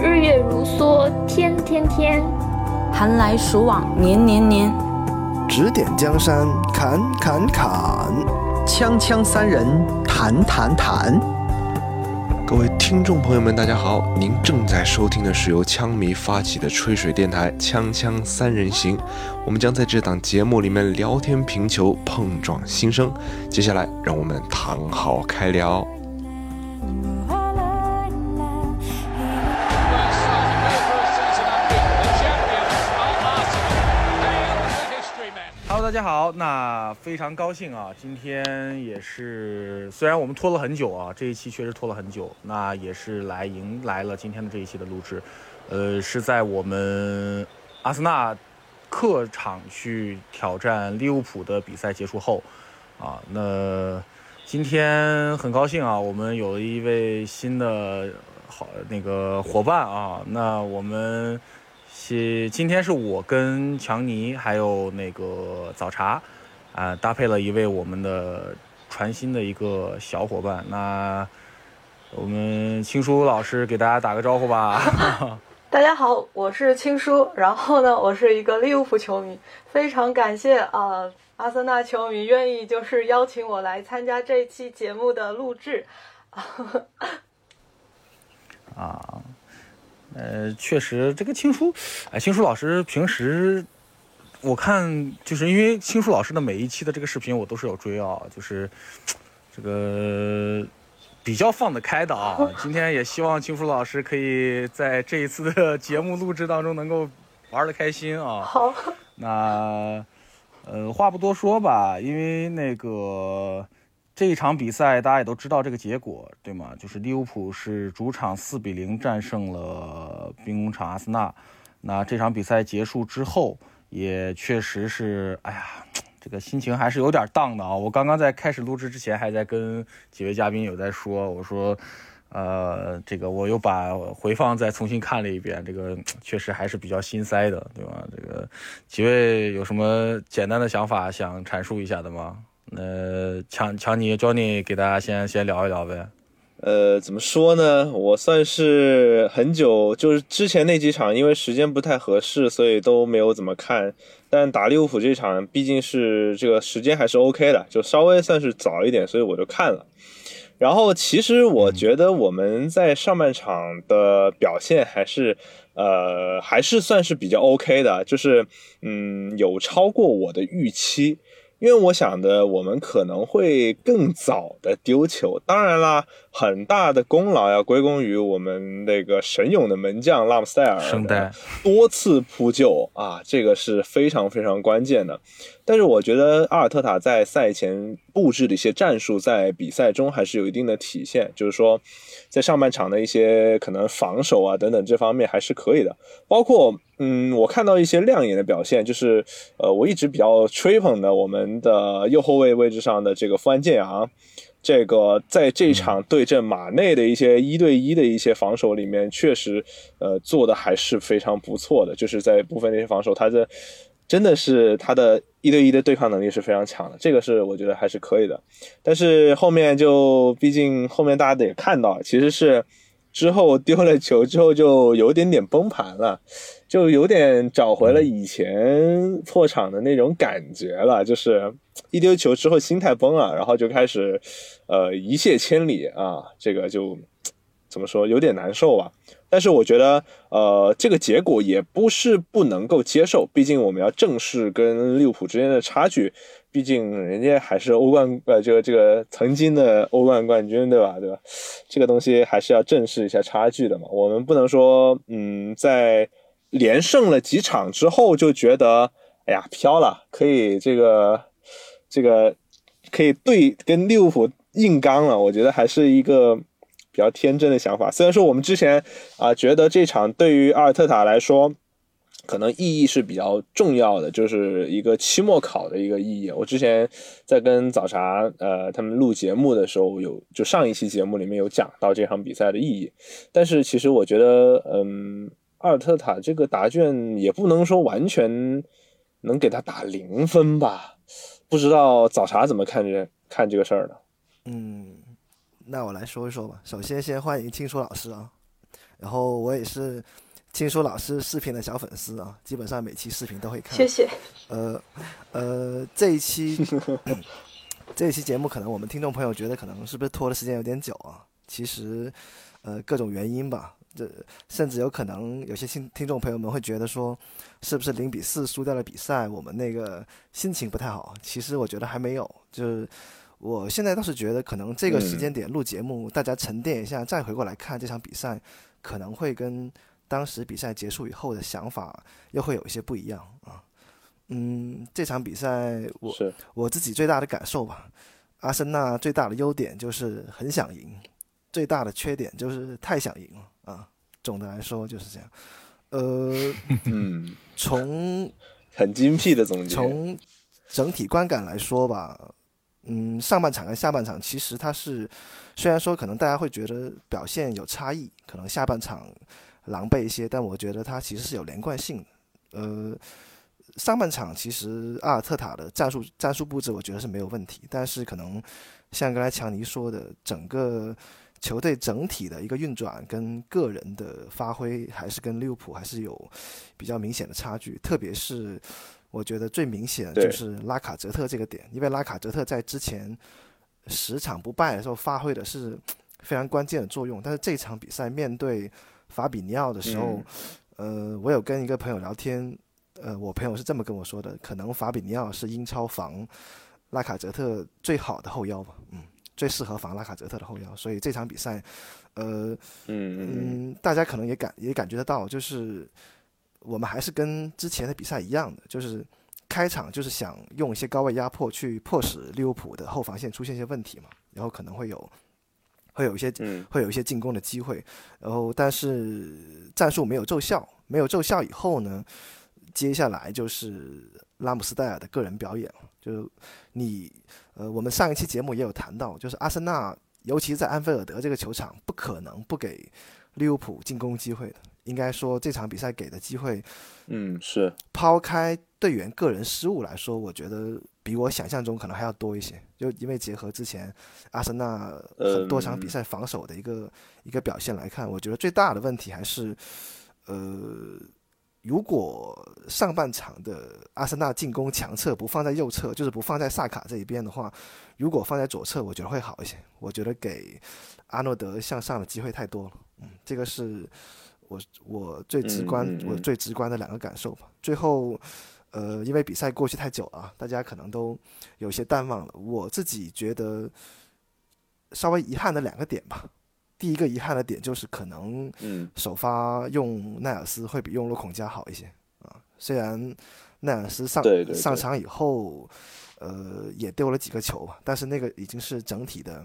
日月如梭，天天天；寒来暑往，年年年。指点江山，砍砍砍；锵锵三人，谈谈谈。各位听众朋友们，大家好！您正在收听的是由枪迷发起的吹水电台《锵锵三人行》，我们将在这档节目里面聊天评球，碰撞心声。接下来，让我们躺好开聊。好，那非常高兴啊！今天也是，虽然我们拖了很久啊，这一期确实拖了很久，那也是来迎来了今天的这一期的录制。呃，是在我们阿森纳客场去挑战利物浦的比赛结束后啊，那今天很高兴啊，我们有了一位新的好那个伙伴啊，那我们。今今天是我跟强尼还有那个早茶，啊，搭配了一位我们的传新的一个小伙伴。那我们青叔老师给大家打个招呼吧。大家好，我是青叔。然后呢，我是一个利物浦球迷，非常感谢啊，阿森纳球迷愿意就是邀请我来参加这期节目的录制。啊。呃，确实，这个青书，哎，青书老师平时我看，就是因为青书老师的每一期的这个视频我都是有追啊，就是这个比较放得开的啊。今天也希望青书老师可以在这一次的 节目录制当中能够玩得开心啊。好，那呃，话不多说吧，因为那个。这一场比赛大家也都知道这个结果，对吗？就是利物浦是主场四比零战胜了兵工厂阿森纳。那这场比赛结束之后，也确实是，哎呀，这个心情还是有点荡的啊。我刚刚在开始录制之前，还在跟几位嘉宾有在说，我说，呃，这个我又把回放再重新看了一遍，这个 确实还是比较心塞的，对吧？这个几位有什么简单的想法想阐述一下的吗？那强强尼 Johnny 给大家先先聊一聊呗。呃，怎么说呢？我算是很久，就是之前那几场，因为时间不太合适，所以都没有怎么看。但打利物浦这场，毕竟是这个时间还是 OK 的，就稍微算是早一点，所以我就看了。然后其实我觉得我们在上半场的表现还是，呃，还是算是比较 OK 的，就是嗯，有超过我的预期。因为我想的，我们可能会更早的丢球。当然啦，很大的功劳要归功于我们那个神勇的门将拉姆塞尔，多次扑救啊，这个是非常非常关键的。但是我觉得阿尔特塔在赛前布置的一些战术，在比赛中还是有一定的体现，就是说。在上半场的一些可能防守啊等等这方面还是可以的，包括嗯，我看到一些亮眼的表现，就是呃，我一直比较吹捧的我们的右后卫位置上的这个富安健洋，这个在这场对阵马内的一些一对一的一些防守里面，确实呃做的还是非常不错的，就是在部分那些防守，他的。真的是他的一对一的对抗能力是非常强的，这个是我觉得还是可以的。但是后面就毕竟后面大家得看到，其实是之后丢了球之后就有点点崩盘了，就有点找回了以前破场的那种感觉了，就是一丢球之后心态崩了，然后就开始呃一泻千里啊，这个就怎么说有点难受吧。但是我觉得，呃，这个结果也不是不能够接受，毕竟我们要正视跟利物浦之间的差距，毕竟人家还是欧冠，呃，这个这个曾经的欧冠冠军，对吧？对吧？这个东西还是要正视一下差距的嘛。我们不能说，嗯，在连胜了几场之后就觉得，哎呀，飘了，可以这个这个可以对跟利物浦硬刚了。我觉得还是一个。比较天真的想法，虽然说我们之前啊觉得这场对于阿尔特塔来说，可能意义是比较重要的，就是一个期末考的一个意义。我之前在跟早茶呃他们录节目的时候，有就上一期节目里面有讲到这场比赛的意义。但是其实我觉得，嗯，阿尔特塔这个答卷也不能说完全能给他打零分吧？不知道早茶怎么看这看这个事儿呢？嗯。那我来说一说吧。首先，先欢迎青书老师啊。然后我也是青叔老师视频的小粉丝啊，基本上每期视频都会看。谢谢。呃呃，这一期、嗯、这一期节目可能我们听众朋友觉得可能是不是拖的时间有点久啊？其实呃各种原因吧。这甚至有可能有些听听众朋友们会觉得说，是不是零比四输掉了比赛，我们那个心情不太好？其实我觉得还没有，就是我现在倒是觉得，可能这个时间点录节目，大家沉淀一下，再回过来看这场比赛，可能会跟当时比赛结束以后的想法又会有一些不一样啊。嗯，这场比赛我我自己最大的感受吧，阿森纳最大的优点就是很想赢。最大的缺点就是太想赢了啊！总的来说就是这样。呃，嗯，从 很精辟的总结。从整体观感来说吧，嗯，上半场跟下半场其实它是，虽然说可能大家会觉得表现有差异，可能下半场狼狈一些，但我觉得它其实是有连贯性的。呃，上半场其实阿尔特塔的战术战术布置我觉得是没有问题，但是可能像刚才强尼说的，整个。球队整体的一个运转跟个人的发挥，还是跟利物浦还是有比较明显的差距。特别是我觉得最明显就是拉卡泽特这个点，因为拉卡泽特在之前十场不败的时候发挥的是非常关键的作用，但是这场比赛面对法比尼奥的时候，呃，我有跟一个朋友聊天，呃，我朋友是这么跟我说的，可能法比尼奥是英超防拉卡泽特最好的后腰吧，嗯。最适合防拉卡泽特的后腰，所以这场比赛，呃，嗯嗯，大家可能也感也感觉得到，就是我们还是跟之前的比赛一样的，就是开场就是想用一些高位压迫去迫使利物浦的后防线出现一些问题嘛，然后可能会有会有一些会有一些进攻的机会，然后但是战术没有奏效，没有奏效以后呢，接下来就是拉姆斯戴尔的个人表演了，就你。呃，我们上一期节目也有谈到，就是阿森纳，尤其在安菲尔德这个球场，不可能不给利物浦进攻机会的。应该说这场比赛给的机会，嗯，是抛开队员个人失误来说，我觉得比我想象中可能还要多一些。就因为结合之前阿森纳很多场比赛防守的一个一个表现来看，我觉得最大的问题还是，呃。如果上半场的阿森纳进攻强侧不放在右侧，就是不放在萨卡这一边的话，如果放在左侧，我觉得会好一些。我觉得给阿诺德向上的机会太多了。嗯，这个是我我最直观我最直观的两个感受吧。最后，呃，因为比赛过去太久了，大家可能都有些淡忘了。我自己觉得稍微遗憾的两个点吧。第一个遗憾的点就是可能首发用奈尔斯会比用洛孔加好一些啊，虽然奈尔斯上上场以后，呃也丢了几个球吧，但是那个已经是整体的，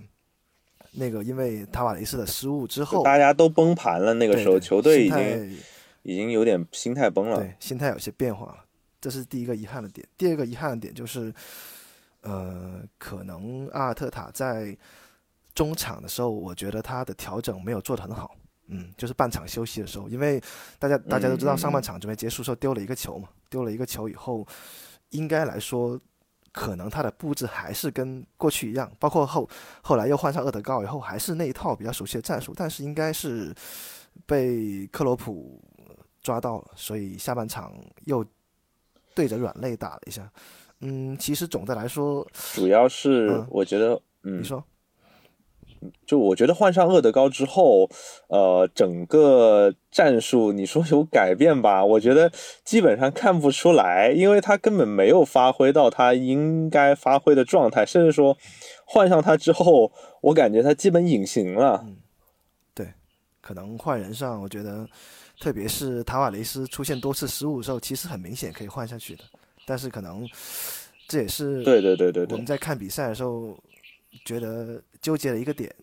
那个因为塔瓦雷斯的失误之后，大家都崩盘了，那个时候球队已经已经有点心态崩了，对，心态有些变化了，这是第一个遗憾的点。第二个遗憾的点就是，呃，可能阿尔特塔在。中场的时候，我觉得他的调整没有做得很好，嗯，就是半场休息的时候，因为大家大家都知道上半场准备结束时候丢了一个球嘛，丢了一个球以后，应该来说，可能他的布置还是跟过去一样，包括后后来又换上厄德高以后，还是那一套比较熟悉的战术，但是应该是被克罗普抓到了，所以下半场又对着软肋打了一下，嗯，其实总的来说，主要是我觉得，嗯，你说。就我觉得换上厄德高之后，呃，整个战术你说有改变吧？我觉得基本上看不出来，因为他根本没有发挥到他应该发挥的状态，甚至说换上他之后，我感觉他基本隐形了。嗯，对，可能换人上，我觉得特别是塔瓦雷斯出现多次失误的时候，其实很明显可以换下去的，但是可能这也是对对对对对我们在看比赛的时候。觉得纠结的一个点，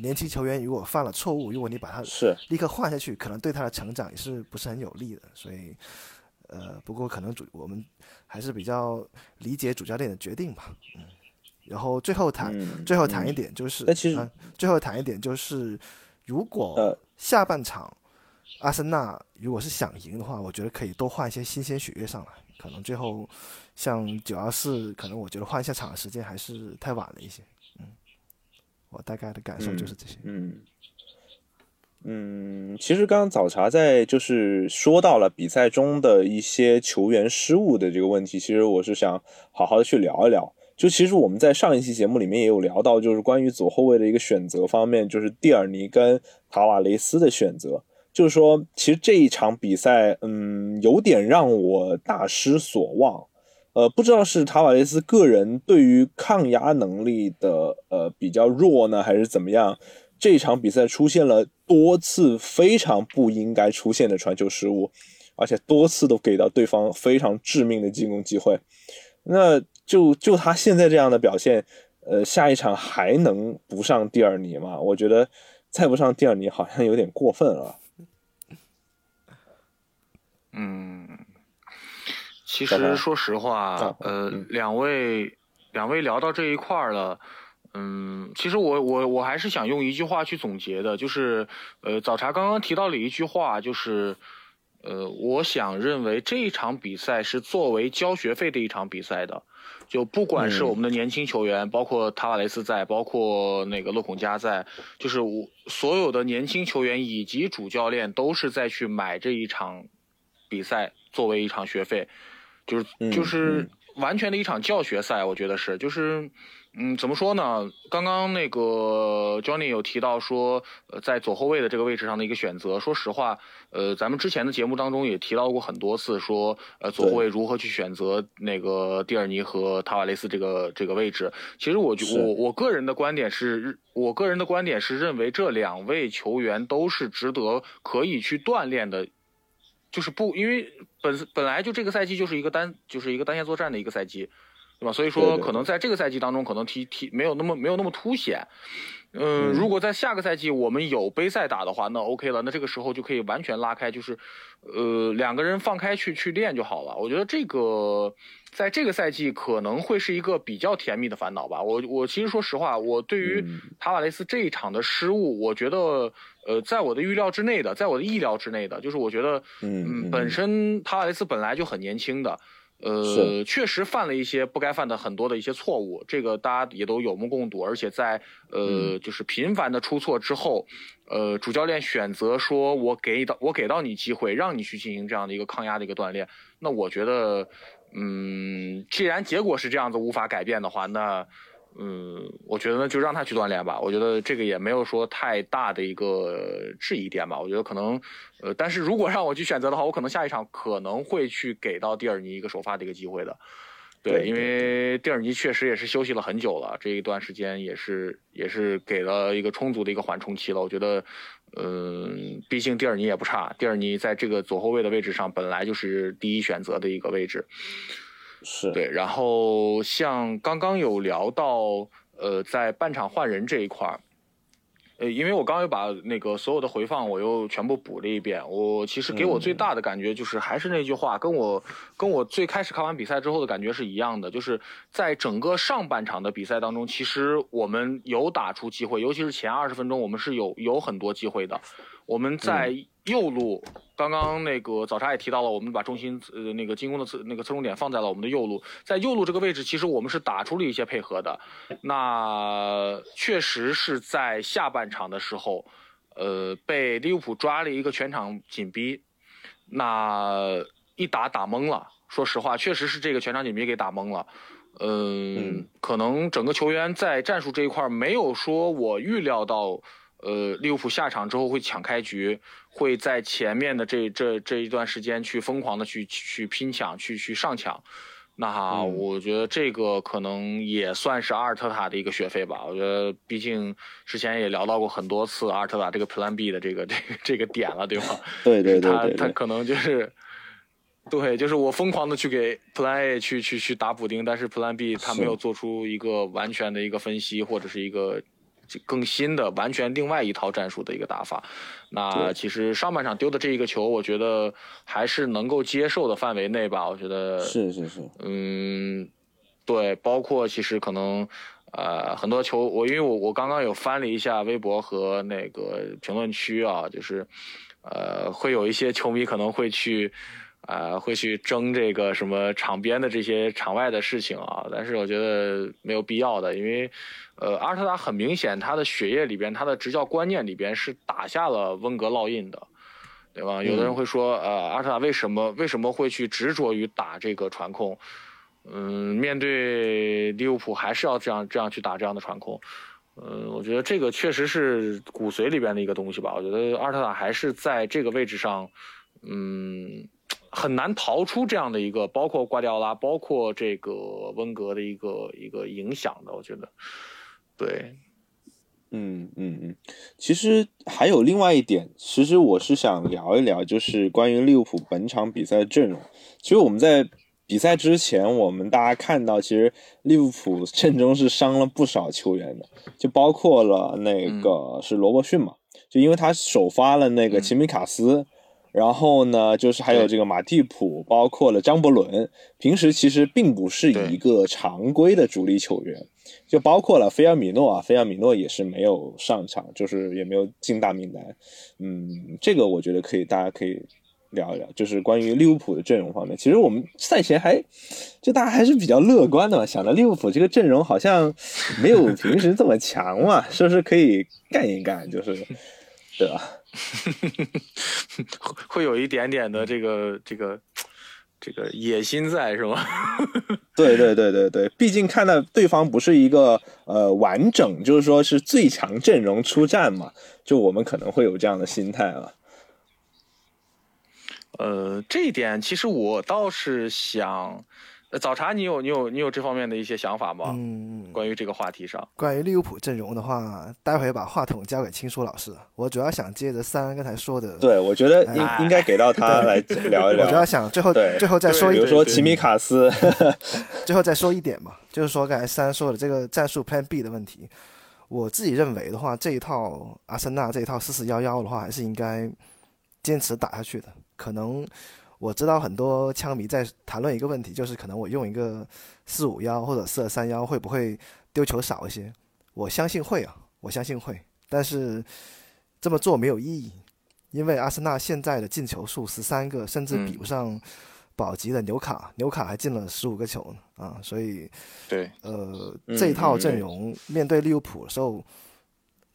年轻球员如果犯了错误，如果你把他是立刻换下去，可能对他的成长也是不是很有利的。所以，呃，不过可能主我们还是比较理解主教练的决定吧。嗯，然后最后谈最后谈一点就是，那其实最后谈一点就是，如果下半场阿森纳如果是想赢的话，我觉得可以多换一些新鲜血液上来。可能最后像九幺四，可能我觉得换下场的时间还是太晚了一些。我大概的感受就是这些。嗯，嗯，其实刚刚早茶在就是说到了比赛中的一些球员失误的这个问题，其实我是想好好的去聊一聊。就其实我们在上一期节目里面也有聊到，就是关于左后卫的一个选择方面，就是蒂尔尼跟塔瓦雷斯的选择。就是说，其实这一场比赛，嗯，有点让我大失所望。呃，不知道是塔瓦雷斯个人对于抗压能力的呃比较弱呢，还是怎么样？这场比赛出现了多次非常不应该出现的传球失误，而且多次都给到对方非常致命的进攻机会。那就就他现在这样的表现，呃，下一场还能不上蒂尔尼吗？我觉得再不上蒂尔尼好像有点过分了。嗯，其实说实话，呃，两位两位聊到这一块儿了，嗯，其实我我我还是想用一句话去总结的，就是呃，早茶刚刚提到了一句话，就是呃，我想认为这一场比赛是作为交学费的一场比赛的。就不管是我们的年轻球员，包括塔瓦雷斯在，包括那个勒孔加在，就是我所有的年轻球员以及主教练都是在去买这一场比赛作为一场学费，就是就是完全的一场教学赛，我觉得是就是。嗯，怎么说呢？刚刚那个 Johnny 有提到说，呃，在左后卫的这个位置上的一个选择。说实话，呃，咱们之前的节目当中也提到过很多次，说，呃，左后卫如何去选择那个蒂尔尼和塔瓦雷斯这个这个位置。其实我我我个人的观点是，我个人的观点是认为这两位球员都是值得可以去锻炼的，就是不因为本本来就这个赛季就是一个单就是一个单线作战的一个赛季。对吧？所以说，可能在这个赛季当中，可能提提没有那么没有那么凸显。嗯，如果在下个赛季我们有杯赛打的话，那 OK 了。那这个时候就可以完全拉开，就是，呃，两个人放开去去练就好了。我觉得这个在这个赛季可能会是一个比较甜蜜的烦恼吧。我我其实说实话，我对于塔瓦雷斯这一场的失误，我觉得呃，在我的预料之内的，在我的意料之内的，就是我觉得，嗯，本身塔瓦雷斯本来就很年轻的。呃，确实犯了一些不该犯的很多的一些错误，这个大家也都有目共睹。而且在呃，就是频繁的出错之后，呃，主教练选择说，我给到我给到你机会，让你去进行这样的一个抗压的一个锻炼。那我觉得，嗯，既然结果是这样子，无法改变的话，那。嗯，我觉得就让他去锻炼吧。我觉得这个也没有说太大的一个质疑点吧。我觉得可能，呃，但是如果让我去选择的话，我可能下一场可能会去给到蒂尔尼一个首发的一个机会的。对，因为蒂尔尼确实也是休息了很久了，这一段时间也是也是给了一个充足的一个缓冲期了。我觉得，嗯，毕竟蒂尔尼也不差，蒂尔尼在这个左后卫的位置上本来就是第一选择的一个位置。是。对，然后像刚刚有聊到，呃，在半场换人这一块儿，呃，因为我刚刚又把那个所有的回放我又全部补了一遍，我其实给我最大的感觉就是还是那句话，跟我跟我最开始看完比赛之后的感觉是一样的，就是在整个上半场的比赛当中，其实我们有打出机会，尤其是前二十分钟，我们是有有很多机会的，我们在。右路，刚刚那个早茶也提到了，我们把中心呃那个进攻的侧那个侧重点放在了我们的右路，在右路这个位置，其实我们是打出了一些配合的。那确实是在下半场的时候，呃，被利物浦抓了一个全场紧逼，那一打打懵了。说实话，确实是这个全场紧逼给打懵了。嗯，可能整个球员在战术这一块没有说我预料到。呃，利物浦下场之后会抢开局，会在前面的这这这一段时间去疯狂的去去拼抢，去去上抢。那我觉得这个可能也算是阿尔特塔的一个学费吧。我觉得，毕竟之前也聊到过很多次阿尔特塔这个 Plan B 的这个这个这个点了，对吧？对对对，他他可能就是，对，就是我疯狂的去给 Plan A 去去去打补丁，但是 Plan B 他没有做出一个完全的一个分析或者是一个。更新的完全另外一套战术的一个打法，那其实上半场丢的这一个球，我觉得还是能够接受的范围内吧。我觉得是是是，嗯，对，包括其实可能呃很多球，我因为我我刚刚有翻了一下微博和那个评论区啊，就是呃会有一些球迷可能会去啊、会去争这个什么场边的这些场外的事情啊，但是我觉得没有必要的，因为呃，阿尔特塔很明显他的血液里边，他的执教观念里边是打下了温格烙印的。对吧？有的人会说，呃，阿尔特塔为什么为什么会去执着于打这个传控？嗯，面对利物浦还是要这样这样去打这样的传控。嗯，我觉得这个确实是骨髓里边的一个东西吧。我觉得阿尔特塔还是在这个位置上，嗯，很难逃出这样的一个，包括瓜迪奥拉，包括这个温格的一个一个影响的。我觉得，对，嗯嗯嗯，其实还有另外一点，其实我是想聊一聊，就是关于利物浦本场比赛的阵容。其实我们在比赛之前，我们大家看到，其实利物浦阵中是伤了不少球员的，就包括了那个是罗伯逊嘛，就因为他首发了那个齐米卡斯。然后呢，就是还有这个马蒂普，包括了张伯伦，平时其实并不是一个常规的主力球员，就包括了菲尔米诺啊，菲尔米诺也是没有上场，就是也没有进大名单。嗯，这个我觉得可以，大家可以聊一聊，就是关于利物浦的阵容方面。其实我们赛前还就大家还是比较乐观的嘛，想着利物浦这个阵容好像没有平时这么强嘛，是不是可以干一干？就是对吧？会有一点点的这个这个这个野心在是吗？对对对对对，毕竟看到对方不是一个呃完整，就是说是最强阵容出战嘛，就我们可能会有这样的心态了。呃，这一点其实我倒是想，呃，早茶，你有你有你有这方面的一些想法吗？嗯，关于这个话题上，关于利物浦阵容的话，待会把话筒交给青叔老师。我主要想接着三刚才说的，对我觉得应应该给到他来聊一聊。我主要想最后最后再说一点，比如说奇米卡斯，最后再说一点嘛，就是说刚才三说的这个战术 Plan B 的问题，我自己认为的话，这一套阿森纳这一套四四幺幺的话，还是应该坚持打下去的。可能我知道很多枪迷在谈论一个问题，就是可能我用一个四五幺或者四二三幺会不会丢球少一些？我相信会啊，我相信会。但是这么做没有意义，因为阿森纳现在的进球数十三个，甚至比不上保级的纽卡，纽卡还进了十五个球呢啊！所以对，呃，这一套阵容面对利物浦的时候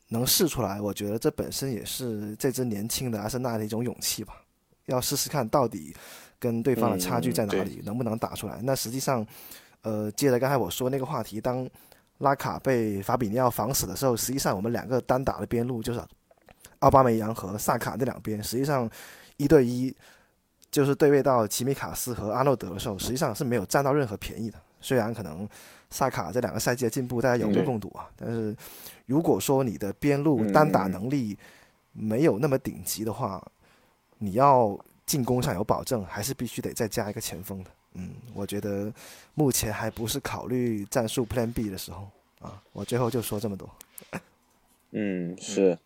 能试出来，我觉得这本身也是这支年轻的阿森纳的一种勇气吧。要试试看到底跟对方的差距在哪里，能不能打出来？那实际上，呃，接着刚才我说那个话题，当拉卡被法比尼奥防死的时候，实际上我们两个单打的边路就是奥巴梅扬和萨卡那两边，实际上一对一就是对位到齐米卡斯和阿诺德的时候，实际上是没有占到任何便宜的。虽然可能萨卡这两个赛季的进步大家有目共睹啊，但是如果说你的边路单打能力没有那么顶级的话，你要进攻上有保证，还是必须得再加一个前锋的。嗯，我觉得目前还不是考虑战术 Plan B 的时候啊。我最后就说这么多。嗯，是，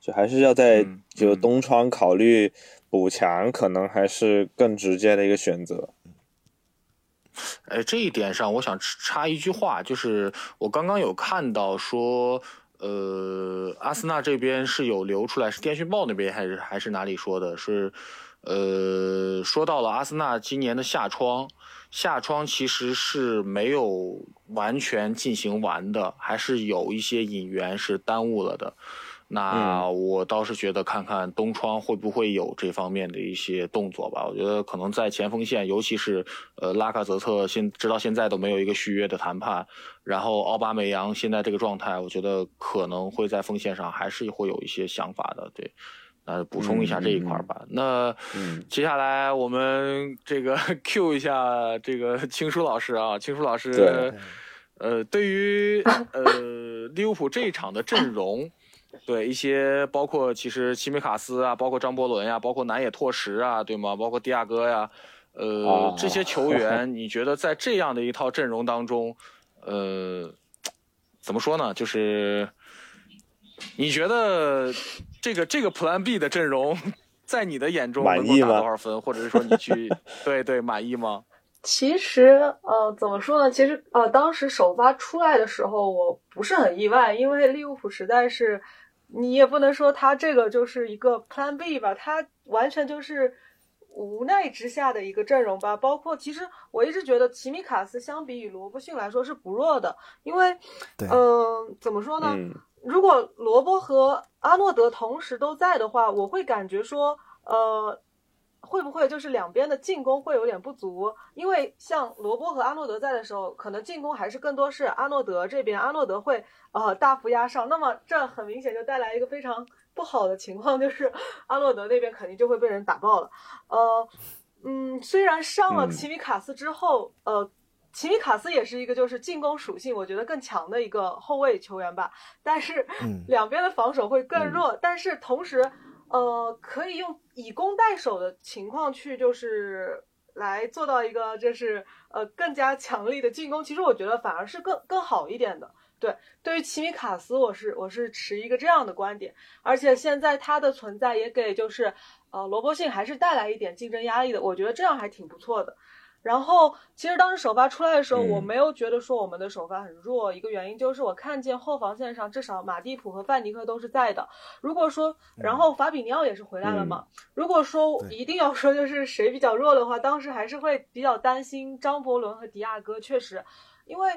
就还是要在就东窗考虑补强，可能还是更直接的一个选择。哎，这一点上，我想插一句话，就是我刚刚有看到说。呃，阿森纳这边是有流出来，是电讯报那边还是还是哪里说的？是，呃，说到了阿森纳今年的夏窗，夏窗其实是没有完全进行完的，还是有一些引援是耽误了的。那我倒是觉得看看东窗会不会有这方面的一些动作吧。我觉得可能在前锋线，尤其是呃拉卡泽特现直到现在都没有一个续约的谈判，然后奥巴梅扬现在这个状态，我觉得可能会在锋线上还是会有一些想法的。对，呃补充一下这一块吧。那接下来我们这个 Q 一下这个 青书老师啊，青书老师，呃，对于呃利物浦这一场的阵容。对一些包括其实齐米卡斯啊，包括张伯伦呀，包括南野拓实啊，对吗？包括迪亚哥呀，呃，这些球员，你觉得在这样的一套阵容当中，呃，怎么说呢？就是你觉得这个这个 Plan B 的阵容，在你的眼中能够打多少分？或者是说你去对对满意吗？其实呃，怎么说呢？其实呃，当时首发出来的时候，我不是很意外，因为利物浦实在是。你也不能说他这个就是一个 Plan B 吧，他完全就是无奈之下的一个阵容吧。包括其实我一直觉得奇米卡斯相比于罗伯逊来说是不弱的，因为，嗯，怎么说呢？如果罗伯和阿诺德同时都在的话，我会感觉说，呃。会不会就是两边的进攻会有点不足？因为像罗波和阿诺德在的时候，可能进攻还是更多是阿诺德这边，阿诺德会呃大幅压上。那么这很明显就带来一个非常不好的情况，就是 阿诺德那边肯定就会被人打爆了。呃，嗯，虽然上了奇米卡斯之后，呃，奇米卡斯也是一个就是进攻属性我觉得更强的一个后卫球员吧，但是两边的防守会更弱，但是同时。呃，可以用以攻代守的情况去，就是来做到一个，就是呃更加强力的进攻。其实我觉得反而是更更好一点的。对，对于奇米卡斯，我是我是持一个这样的观点。而且现在他的存在也给就是呃罗伯逊还是带来一点竞争压力的。我觉得这样还挺不错的。然后，其实当时首发出来的时候，我没有觉得说我们的首发很弱。一个原因就是我看见后防线上至少马蒂普和范尼克都是在的。如果说，然后法比尼奥也是回来了嘛。如果说一定要说就是谁比较弱的话，当时还是会比较担心张伯伦和迪亚哥。确实，因为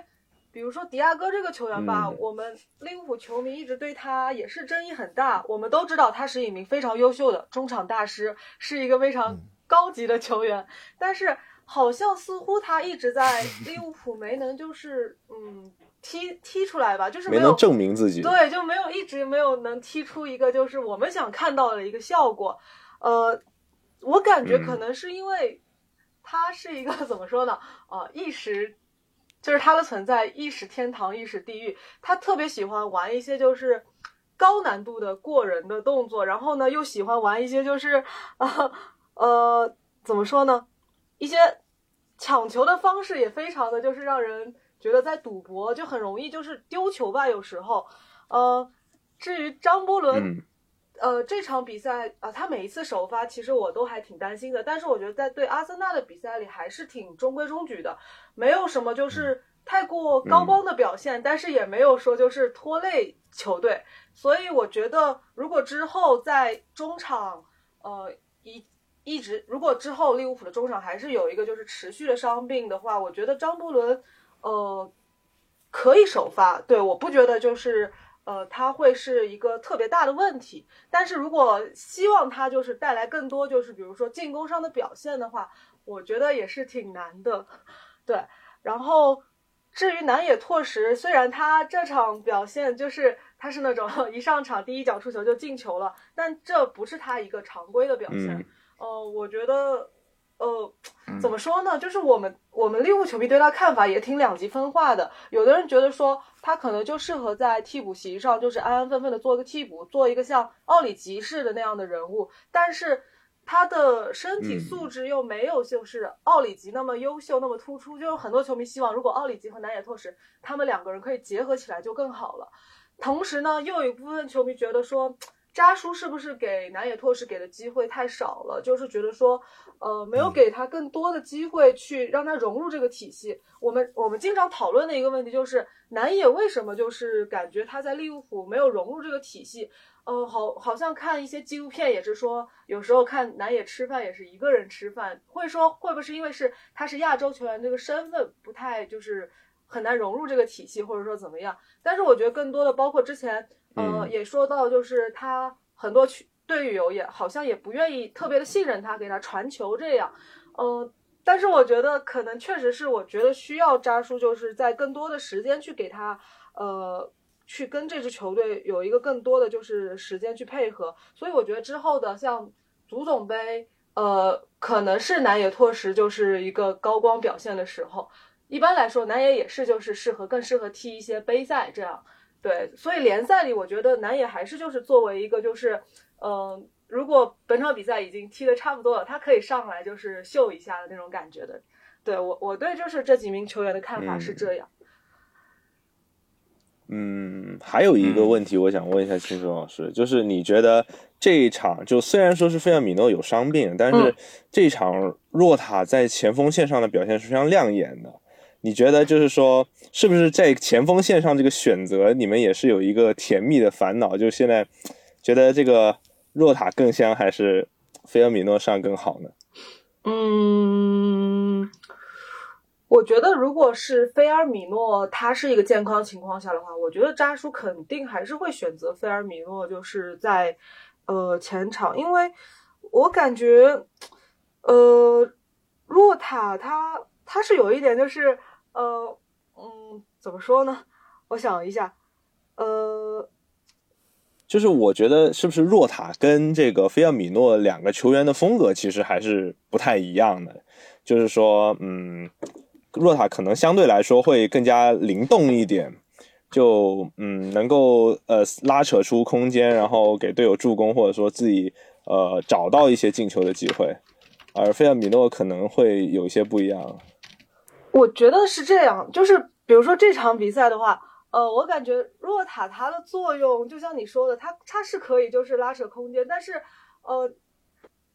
比如说迪亚哥这个球员吧，我们利物浦球迷一直对他也是争议很大。我们都知道他是一名非常优秀的中场大师，是一个非常高级的球员，但是。好像似乎他一直在利物浦 没能就是嗯踢踢出来吧，就是没能证明自己，对，就没有一直没有能踢出一个就是我们想看到的一个效果。呃，我感觉可能是因为他是一个 怎么说呢？啊，一时就是他的存在一时天堂一时地狱，他特别喜欢玩一些就是高难度的过人的动作，然后呢又喜欢玩一些就是啊 呃怎么说呢？一些抢球的方式也非常的就是让人觉得在赌博，就很容易就是丢球吧。有时候，呃，至于张伯伦，呃，这场比赛啊，他每一次首发，其实我都还挺担心的。但是我觉得在对阿森纳的比赛里，还是挺中规中矩的，没有什么就是太过高光的表现，但是也没有说就是拖累球队。所以我觉得，如果之后在中场，呃，一。一直，如果之后利物浦的中场还是有一个就是持续的伤病的话，我觉得张伯伦，呃，可以首发。对，我不觉得就是呃他会是一个特别大的问题。但是如果希望他就是带来更多就是比如说进攻上的表现的话，我觉得也是挺难的。对，然后至于南野拓实，虽然他这场表现就是他是那种 一上场第一脚出球就进球了，但这不是他一个常规的表现。呃，我觉得，呃，怎么说呢？就是我们我们利物浦球迷对他看法也挺两极分化的。有的人觉得说他可能就适合在替补席上，就是安安分分的做一个替补，做一个像奥里吉似的那样的人物。但是他的身体素质又没有就是奥里吉那么优秀，那么突出。就是很多球迷希望，如果奥里吉和南野拓实他们两个人可以结合起来就更好了。同时呢，又有一部分球迷觉得说。扎叔是不是给南野拓实给的机会太少了？就是觉得说，呃，没有给他更多的机会去让他融入这个体系。我们我们经常讨论的一个问题就是，南野为什么就是感觉他在利物浦没有融入这个体系？呃，好，好像看一些纪录片也是说，有时候看南野吃饭也是一个人吃饭，会说会不会是因为是他是亚洲球员这个身份不太就是很难融入这个体系，或者说怎么样？但是我觉得更多的包括之前。呃，也说到，就是他很多队友也好像也不愿意特别的信任他，给他传球这样。呃，但是我觉得可能确实是，我觉得需要扎叔就是在更多的时间去给他，呃，去跟这支球队有一个更多的就是时间去配合。所以我觉得之后的像足总杯，呃，可能是南野拓实就是一个高光表现的时候。一般来说，南野也是就是适合更适合踢一些杯赛这样。对，所以联赛里，我觉得南野还是就是作为一个就是，嗯，如果本场比赛已经踢得差不多了，他可以上来就是秀一下的那种感觉的。对我，我对就是这几名球员的看法是这样。嗯，还有一个问题，我想问一下青松老师，就是你觉得这一场就虽然说是费尔米诺有伤病，但是这一场若塔在前锋线上的表现是非常亮眼的。你觉得就是说，是不是在前锋线上这个选择，你们也是有一个甜蜜的烦恼？就现在觉得这个若塔更香，还是菲尔米诺上更好呢？嗯，我觉得如果是菲尔米诺他是一个健康情况下的话，我觉得扎叔肯定还是会选择菲尔米诺，就是在呃前场，因为我感觉呃若塔他他是有一点就是呃嗯怎么说呢？我想一下，呃。就是我觉得是不是若塔跟这个菲尔米诺两个球员的风格其实还是不太一样的。就是说，嗯，若塔可能相对来说会更加灵动一点，就嗯能够呃拉扯出空间，然后给队友助攻，或者说自己呃找到一些进球的机会。而菲尔米诺可能会有一些不一样。我觉得是这样，就是比如说这场比赛的话。呃，我感觉若塔他的作用就像你说的，他他是可以就是拉扯空间，但是，呃，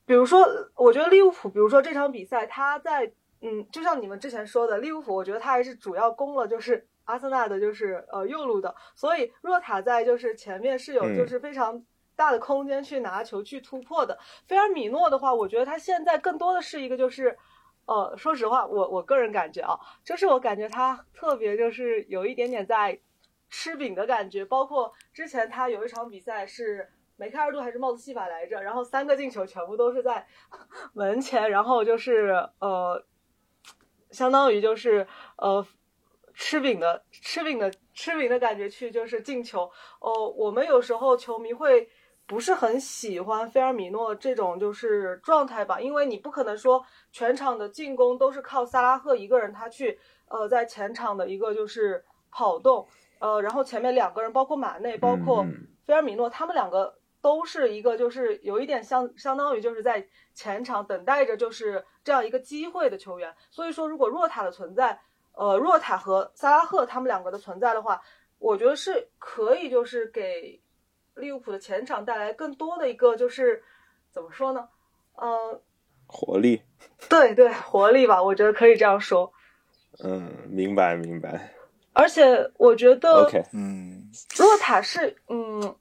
比如说，我觉得利物浦，比如说这场比赛，他在，嗯，就像你们之前说的，利物浦，我觉得他还是主要攻了就是阿森纳的，就是呃右路的，所以若塔在就是前面是有就是非常大的空间去拿球去突破的。菲尔米诺的话，我觉得他现在更多的是一个就是。呃，说实话，我我个人感觉啊，就是我感觉他特别就是有一点点在吃饼的感觉。包括之前他有一场比赛是梅开二度还是帽子戏法来着，然后三个进球全部都是在 门前，然后就是呃，相当于就是呃吃饼的吃饼的吃饼的感觉去就是进球。哦，我们有时候球迷会。不是很喜欢菲尔米诺这种就是状态吧，因为你不可能说全场的进攻都是靠萨拉赫一个人他去呃在前场的一个就是跑动，呃，然后前面两个人包括马内包括菲尔米诺，他们两个都是一个就是有一点相相当于就是在前场等待着就是这样一个机会的球员，所以说如果若塔的存在，呃，若塔和萨拉赫他们两个的存在的话，我觉得是可以就是给。利物浦的前场带来更多的一个就是怎么说呢？嗯，活力。对对，活力吧，我觉得可以这样说。嗯，明白明白。而且我觉得，OK，嗯，洛塔是嗯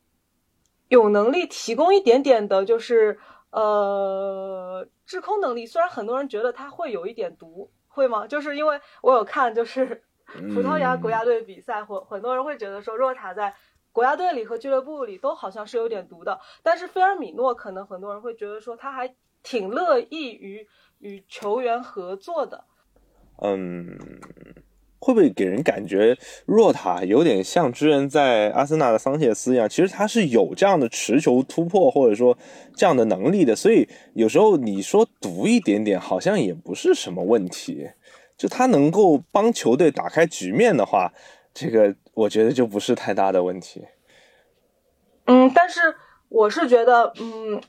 有能力提供一点点的，就是呃制空能力。虽然很多人觉得他会有一点毒，会吗？就是因为我有看就是 葡萄牙国家队比赛，很很多人会觉得说洛塔在。国家队里和俱乐部里都好像是有点毒的，但是菲尔米诺可能很多人会觉得说他还挺乐意于与球员合作的。嗯，会不会给人感觉若塔有点像之前在阿森纳的桑切斯一样？其实他是有这样的持球突破或者说这样的能力的，所以有时候你说毒一点点好像也不是什么问题。就他能够帮球队打开局面的话。这个我觉得就不是太大的问题。嗯，但是我是觉得，嗯，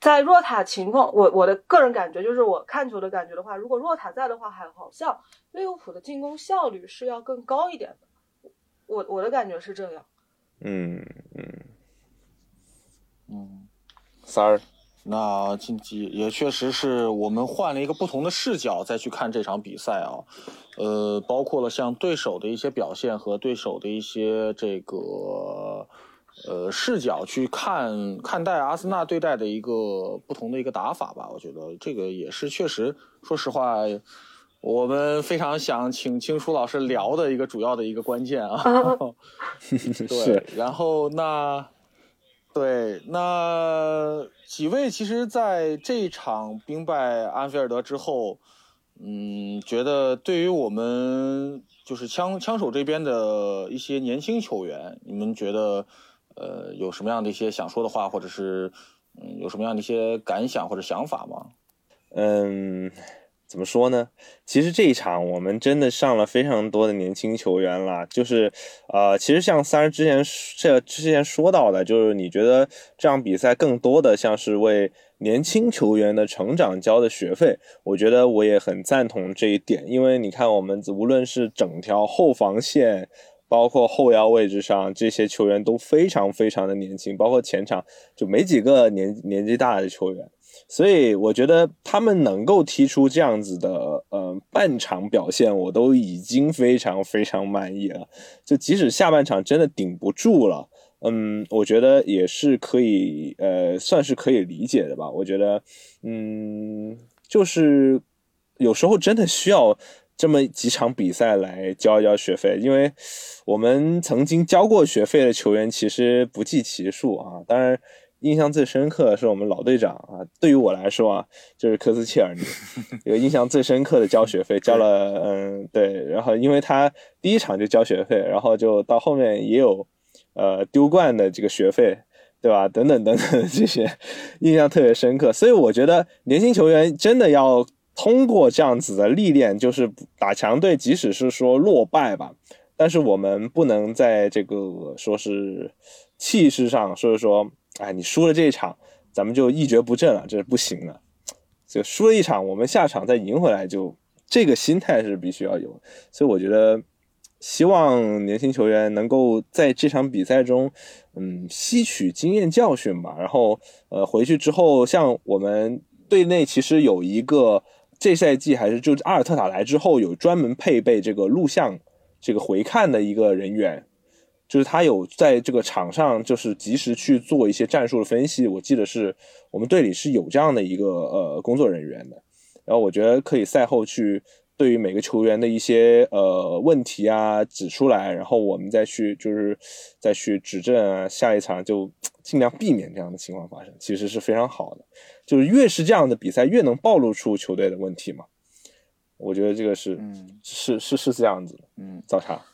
在若塔情况，我我的个人感觉就是，我看球的感觉的话，如果若塔在的话，还好像利物浦的进攻效率是要更高一点的。我我的感觉是这样。嗯嗯嗯，三儿。那晋级也确实是我们换了一个不同的视角再去看这场比赛啊，呃，包括了像对手的一些表现和对手的一些这个呃视角去看看待阿森纳对待的一个不同的一个打法吧。我觉得这个也是确实，说实话，我们非常想请青书老师聊的一个主要的一个关键啊。对，然后那。对，那几位其实在这一场兵败安菲尔德之后，嗯，觉得对于我们就是枪枪手这边的一些年轻球员，你们觉得呃有什么样的一些想说的话，或者是嗯有什么样的一些感想或者想法吗？嗯。怎么说呢？其实这一场我们真的上了非常多的年轻球员了，就是，呃，其实像三儿之前这之前说到的，就是你觉得这场比赛更多的像是为年轻球员的成长交的学费，我觉得我也很赞同这一点，因为你看我们无论是整条后防线，包括后腰位置上这些球员都非常非常的年轻，包括前场就没几个年年纪大的球员。所以我觉得他们能够踢出这样子的呃半场表现，我都已经非常非常满意了。就即使下半场真的顶不住了，嗯，我觉得也是可以呃算是可以理解的吧。我觉得，嗯，就是有时候真的需要这么几场比赛来交一交学费，因为我们曾经交过学费的球员其实不计其数啊。当然，印象最深刻的是我们老队长啊，对于我来说啊，就是科斯切尔尼，有印象最深刻的交学费，交了嗯对，然后因为他第一场就交学费，然后就到后面也有呃丢冠的这个学费。对吧？等等等等，这些印象特别深刻。所以我觉得年轻球员真的要通过这样子的历练，就是打强队，即使是说落败吧，但是我们不能在这个说是气势上，所以说，哎，你输了这一场，咱们就一蹶不振了，这是不行的。就输了一场，我们下场再赢回来，就这个心态是必须要有。所以我觉得。希望年轻球员能够在这场比赛中，嗯，吸取经验教训吧。然后，呃，回去之后，像我们队内其实有一个这赛季还是就阿尔特塔来之后有专门配备这个录像、这个回看的一个人员，就是他有在这个场上就是及时去做一些战术的分析。我记得是我们队里是有这样的一个呃工作人员的。然后我觉得可以赛后去。对于每个球员的一些呃问题啊指出来，然后我们再去就是再去指正啊，下一场就 尽量避免这样的情况发生，其实是非常好的。就是越是这样的比赛，越能暴露出球队的问题嘛。我觉得这个是，是是是这样子的。嗯，早茶，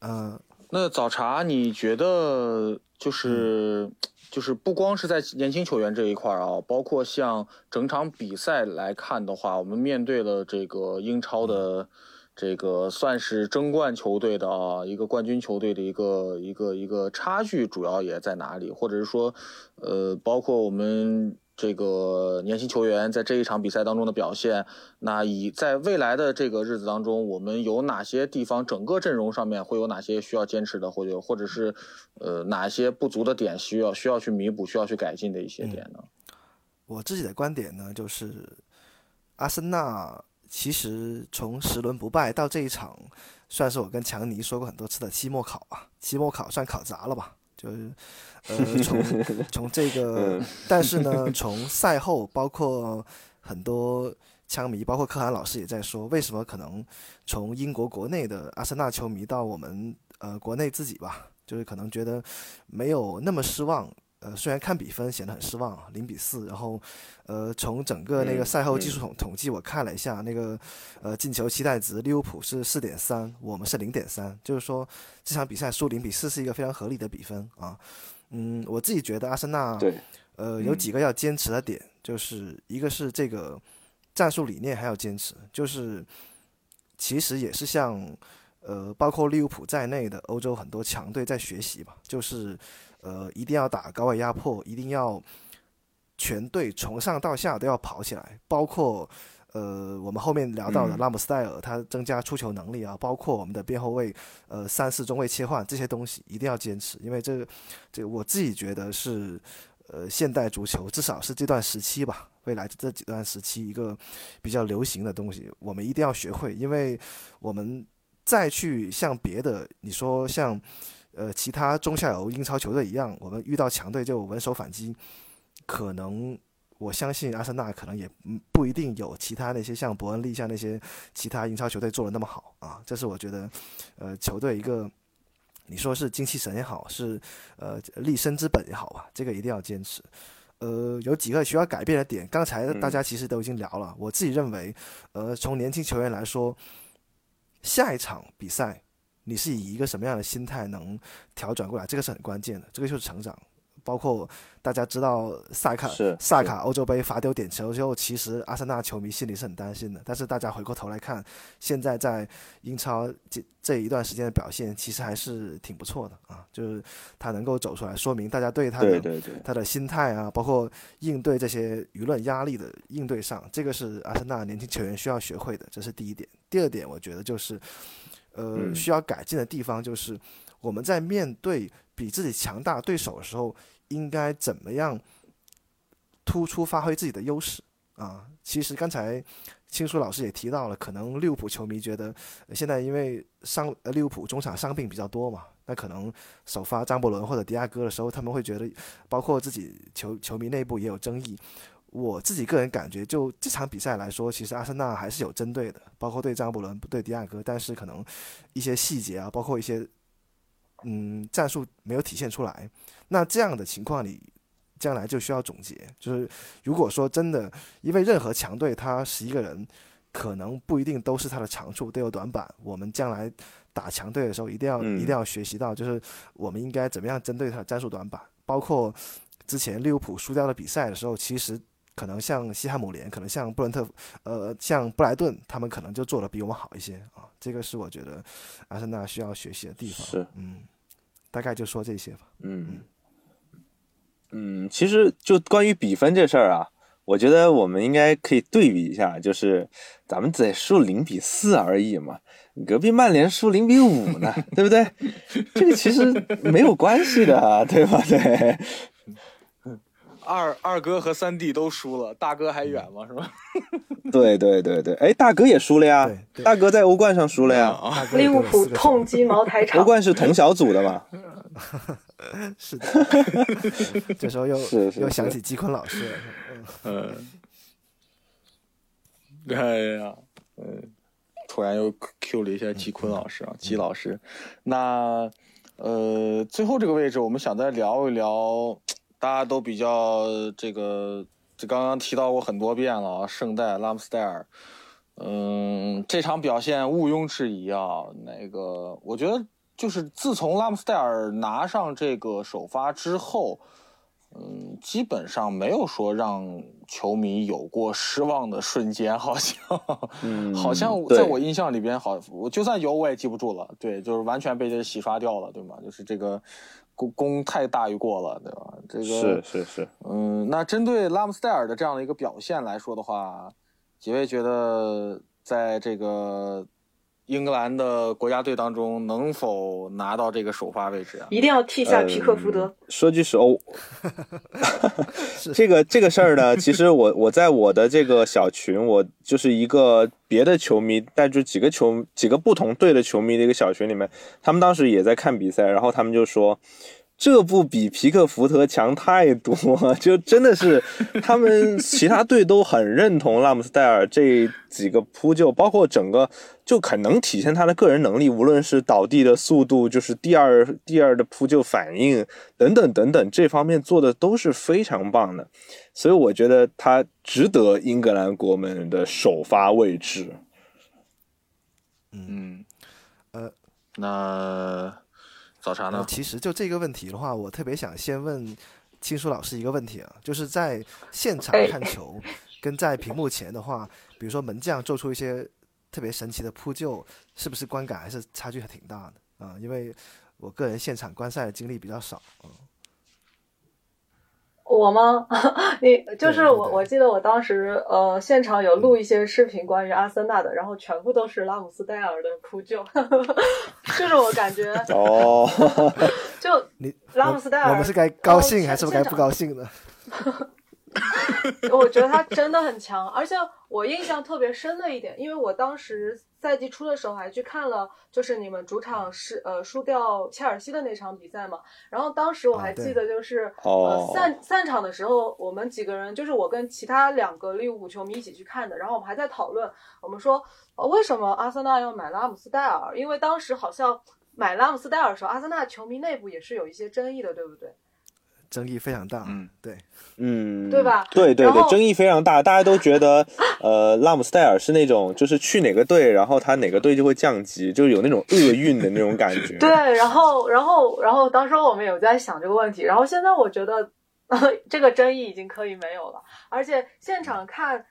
嗯，那早茶，你觉得就是？就是不光是在年轻球员这一块啊，包括像整场比赛来看的话，我们面对了这个英超的这个算是争冠球队的啊一个冠军球队的一个一个一个差距，主要也在哪里？或者是说，呃，包括我们。这个年轻球员在这一场比赛当中的表现，那以在未来的这个日子当中，我们有哪些地方整个阵容上面会有哪些需要坚持的，或者或者是呃哪些不足的点需要需要去弥补、需要去改进的一些点呢？我自己的观点呢，就是阿森纳其实从十轮不败到这一场，算是我跟强尼说过很多次的期末考吧，期末考算考砸了吧。就是，呃，从 从这个，但是呢，从赛后，包括很多枪迷，包括柯涵老师也在说，为什么可能从英国国内的阿森纳球迷到我们呃国内自己吧，就是可能觉得没有那么失望。呃，虽然看比分显得很失望，零比四，然后，呃，从整个那个赛后技术统统计我看了一下，那个，呃，进球期待值，利物浦是四点三，我们是零点三，就是说这场比赛输零比四是一个非常合理的比分啊。嗯，我自己觉得阿森纳，呃，有几个要坚持的点，就是一个是这个战术理念还要坚持，就是其实也是像，呃，包括利物浦在内的欧洲很多强队在学习吧，就是。呃，一定要打高位压迫，一定要全队从上到下都要跑起来，包括呃，我们后面聊到的拉姆斯戴尔，他增加出球能力啊，包括我们的边后卫，呃，三四中卫切换这些东西一定要坚持，因为这个，这个我自己觉得是呃，现代足球至少是这段时期吧，未来这几段时期一个比较流行的东西，我们一定要学会，因为我们再去像别的，你说像。呃，其他中下游英超球队一样，我们遇到强队就稳守反击。可能我相信阿森纳可能也不一定有其他那些像伯恩利、像那些其他英超球队做的那么好啊。这是我觉得，呃，球队一个你说是精气神也好，是呃立身之本也好吧，这个一定要坚持。呃，有几个需要改变的点，刚才大家其实都已经聊了。我自己认为，呃，从年轻球员来说，下一场比赛。你是以一个什么样的心态能调转过来？这个是很关键的，这个就是成长。包括大家知道萨卡萨卡欧洲杯罚丢点球之后，其实阿森纳球迷心里是很担心的。但是大家回过头来看，现在在英超这这一段时间的表现，其实还是挺不错的啊。就是他能够走出来，说明大家对他的他的心态啊，包括应对这些舆论压力的应对上，这个是阿森纳年轻球员需要学会的。这是第一点。第二点，我觉得就是。呃，需要改进的地方就是我们在面对比自己强大对手的时候，应该怎么样突出发挥自己的优势啊？其实刚才青叔老师也提到了，可能利物浦球迷觉得现在因为伤利物浦中场伤病比较多嘛，那可能首发张伯伦或者迪亚哥的时候，他们会觉得，包括自己球球迷内部也有争议。我自己个人感觉，就这场比赛来说，其实阿森纳还是有针对的，包括对张伯伦、对迪亚哥，但是可能一些细节啊，包括一些嗯战术没有体现出来。那这样的情况里，将来就需要总结，就是如果说真的，因为任何强队他十一个人，可能不一定都是他的长处，都有短板。我们将来打强队的时候，一定要、嗯一定要学习到，就是我们应该怎么样针对他的战术短板，包括之前利物浦输掉的比赛的时候，其实可能像西汉姆联，可能像布伦特，呃，像布莱顿，他们可能就做的比我们好一些啊。这个是我觉得阿森纳需要学习的地方。是，嗯，大概就说这些吧。嗯嗯，其实就关于比分这事儿啊，我觉得我们应该可以对比一下，就是咱们只输零比四而已嘛，隔壁曼联输零比五呢，对不对？这个其实没有关系的，对吧？对，二二哥和三弟都输了，大哥还远吗？是吧？对对对对，哎，大哥也输了呀，大哥在欧冠上输了呀，利物浦痛击茅台厂欧。冠是同小组的嘛，是的，这时候又是是是又想起季坤老师了。嗯嗯，哎呀，嗯，突然又 Q 了一下季坤老师啊，季老师。那呃，最后这个位置，我们想再聊一聊，大家都比较这个，这刚刚提到过很多遍了啊，圣代拉姆斯戴尔。嗯，这场表现毋庸置疑啊。那个，我觉得就是自从拉姆斯戴尔拿上这个首发之后，嗯，基本上没有说让球迷有过失望的瞬间，好像，嗯好像在我印象里边，好，我就算有我也记不住了。对，就是完全被这洗刷掉了，对吗？就是这个功功太大于过了，对吧？这个是是是，嗯，那针对拉姆斯戴尔的这样的一个表现来说的话，几位觉得在这个英格兰的国家队当中能否拿到这个首发位置啊？一定要替下皮克福德。说句实话，这个 这个事儿呢，其实我我在我的这个小群，我就是一个别的球迷带着几个球几个不同队的球迷的一个小群里面，他们当时也在看比赛，然后他们就说。这不比皮克福特强太多，就真的是他们其他队都很认同拉姆斯戴尔这几个扑救，包括整个就很能体现他的个人能力，无论是倒地的速度，就是第二第二的扑救反应等等等等，这方面做的都是非常棒的，所以我觉得他值得英格兰国门的首发位置。嗯，呃，那早茶呢呃？其实就这个问题的话，我特别想先问青叔老师一个问题啊，就是在现场哎看球跟在屏幕前的话，比如说门将做出一些特别神奇的扑救，是不是观感还是差距还挺大的啊？因为我个人现场观赛的经历比较少，嗯，我吗？你就是我，我记得我当时呃现场有录一些视频关于阿森纳的，然后全部都是拉姆斯戴尔的扑救，就是我感觉哦，就你拉姆斯戴尔我们是该高兴哦还是该不高兴呢？我觉得他真的很强，而且我印象特别深的一点，因为我当时赛季初的时候还去看了，就是你们主场是呃输掉切尔西的那场比赛嘛。然后当时我还记得，就是、哦呃散散场的时候，我们几个人就是我跟其他两个利物浦球迷一起去看的，然后我们还在讨论，我们说呃为什么阿森纳要买拉姆斯戴尔？因为当时好像买拉姆斯戴尔的时候，阿森纳球迷内部也是有一些争议的，对不对？争议非常大，嗯，对，嗯，对吧？对对对，争议非常大，大家都觉得，呃，拉姆斯戴尔是那种就是去哪个队，然后他哪个队就会降级，就是有那种厄运的那种感觉。对，然后，然后，然后，当时我们有在想这个问题，然后现在我觉得，这个争议已经可以没有了，而且现场看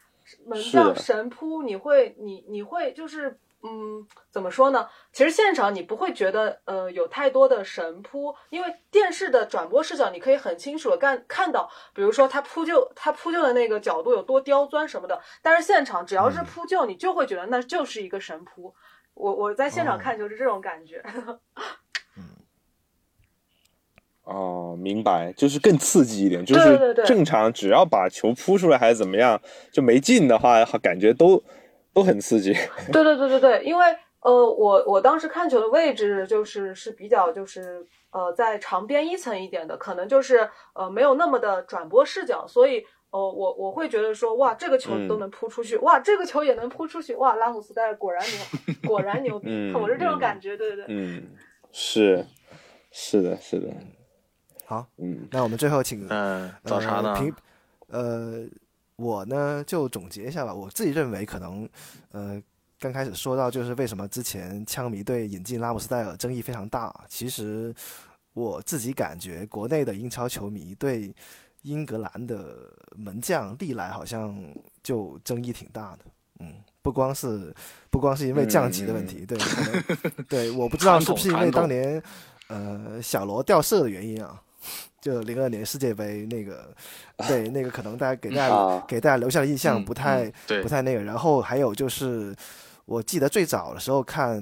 门将神扑，你会，你你会就是，嗯，怎么说呢？其实现场你不会觉得，呃，有太多的神扑，因为电视的转播视角，你可以很清楚的看看到，比如说他扑救，他扑救的那个角度有多刁钻什么的，但是现场只要是扑救，你就会觉得那就是一个神扑。我我在现场哦看就是这种感觉。哦，明白，就是更刺激一点，就是正常只要把球扑出来还是怎么样，就没进的话，感觉都都很刺激。对对对对对，因为呃，我我当时看球的位置就是是比较就是呃在长边一层一点的，可能就是呃没有那么的转播视角，所以呃，我我会觉得说，哇，这个球嗯都能扑出去，哇，这个球也能扑出去，哇，拉姆斯戴尔果然牛，果然牛逼，嗯我是这种嗯感觉，对对对。嗯，是，是的，是的，好，嗯那我们最后请嗯，早茶呢呃，我呢就总结一下吧，我自己认为可能呃。刚开始说到就是为什么之前枪迷对引进拉姆斯戴尔争议非常大，其实我自己感觉国内的英超球迷对英格兰的门将历来好像就争议挺大的，嗯，不光是不光是因为降级的问题，对，可能对，我不知道是不是因为当年呃小罗掉色的原因啊，就零二年世界杯那个，对那个可能大家给大家、啊。给大家留下的印象嗯不太、嗯对。不太那个，然后还有就是我记得最早的时候看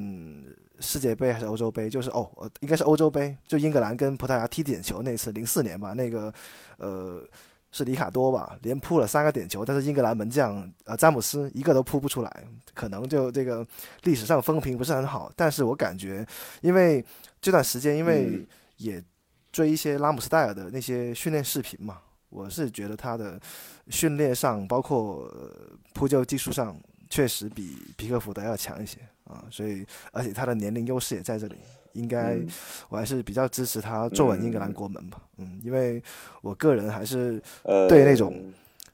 世界杯还是欧洲杯，就是哦，呃应该是欧洲杯，就英格兰跟葡萄牙踢点球那次，零四年吧，那个呃是里卡多吧，连扑了三个点球，但是英格兰门将呃詹姆斯一个都扑不出来，可能就这个历史上风评不是很好。但是我感觉，因为这段时间因为嗯。也追一些拉姆斯戴尔的那些训练视频嘛，我是觉得他的训练上，包括、呃扑救技术上，确实比皮克福德要强一些啊，所以而且他的年龄优势也在这里，应该嗯我还是比较支持他坐稳英格兰国门吧，嗯，因为我个人还是呃，对那种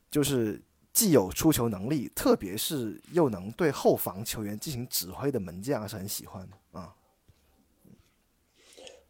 就是既有出球能力，特别是又能对后防球员进行指挥的门将是很喜欢的啊。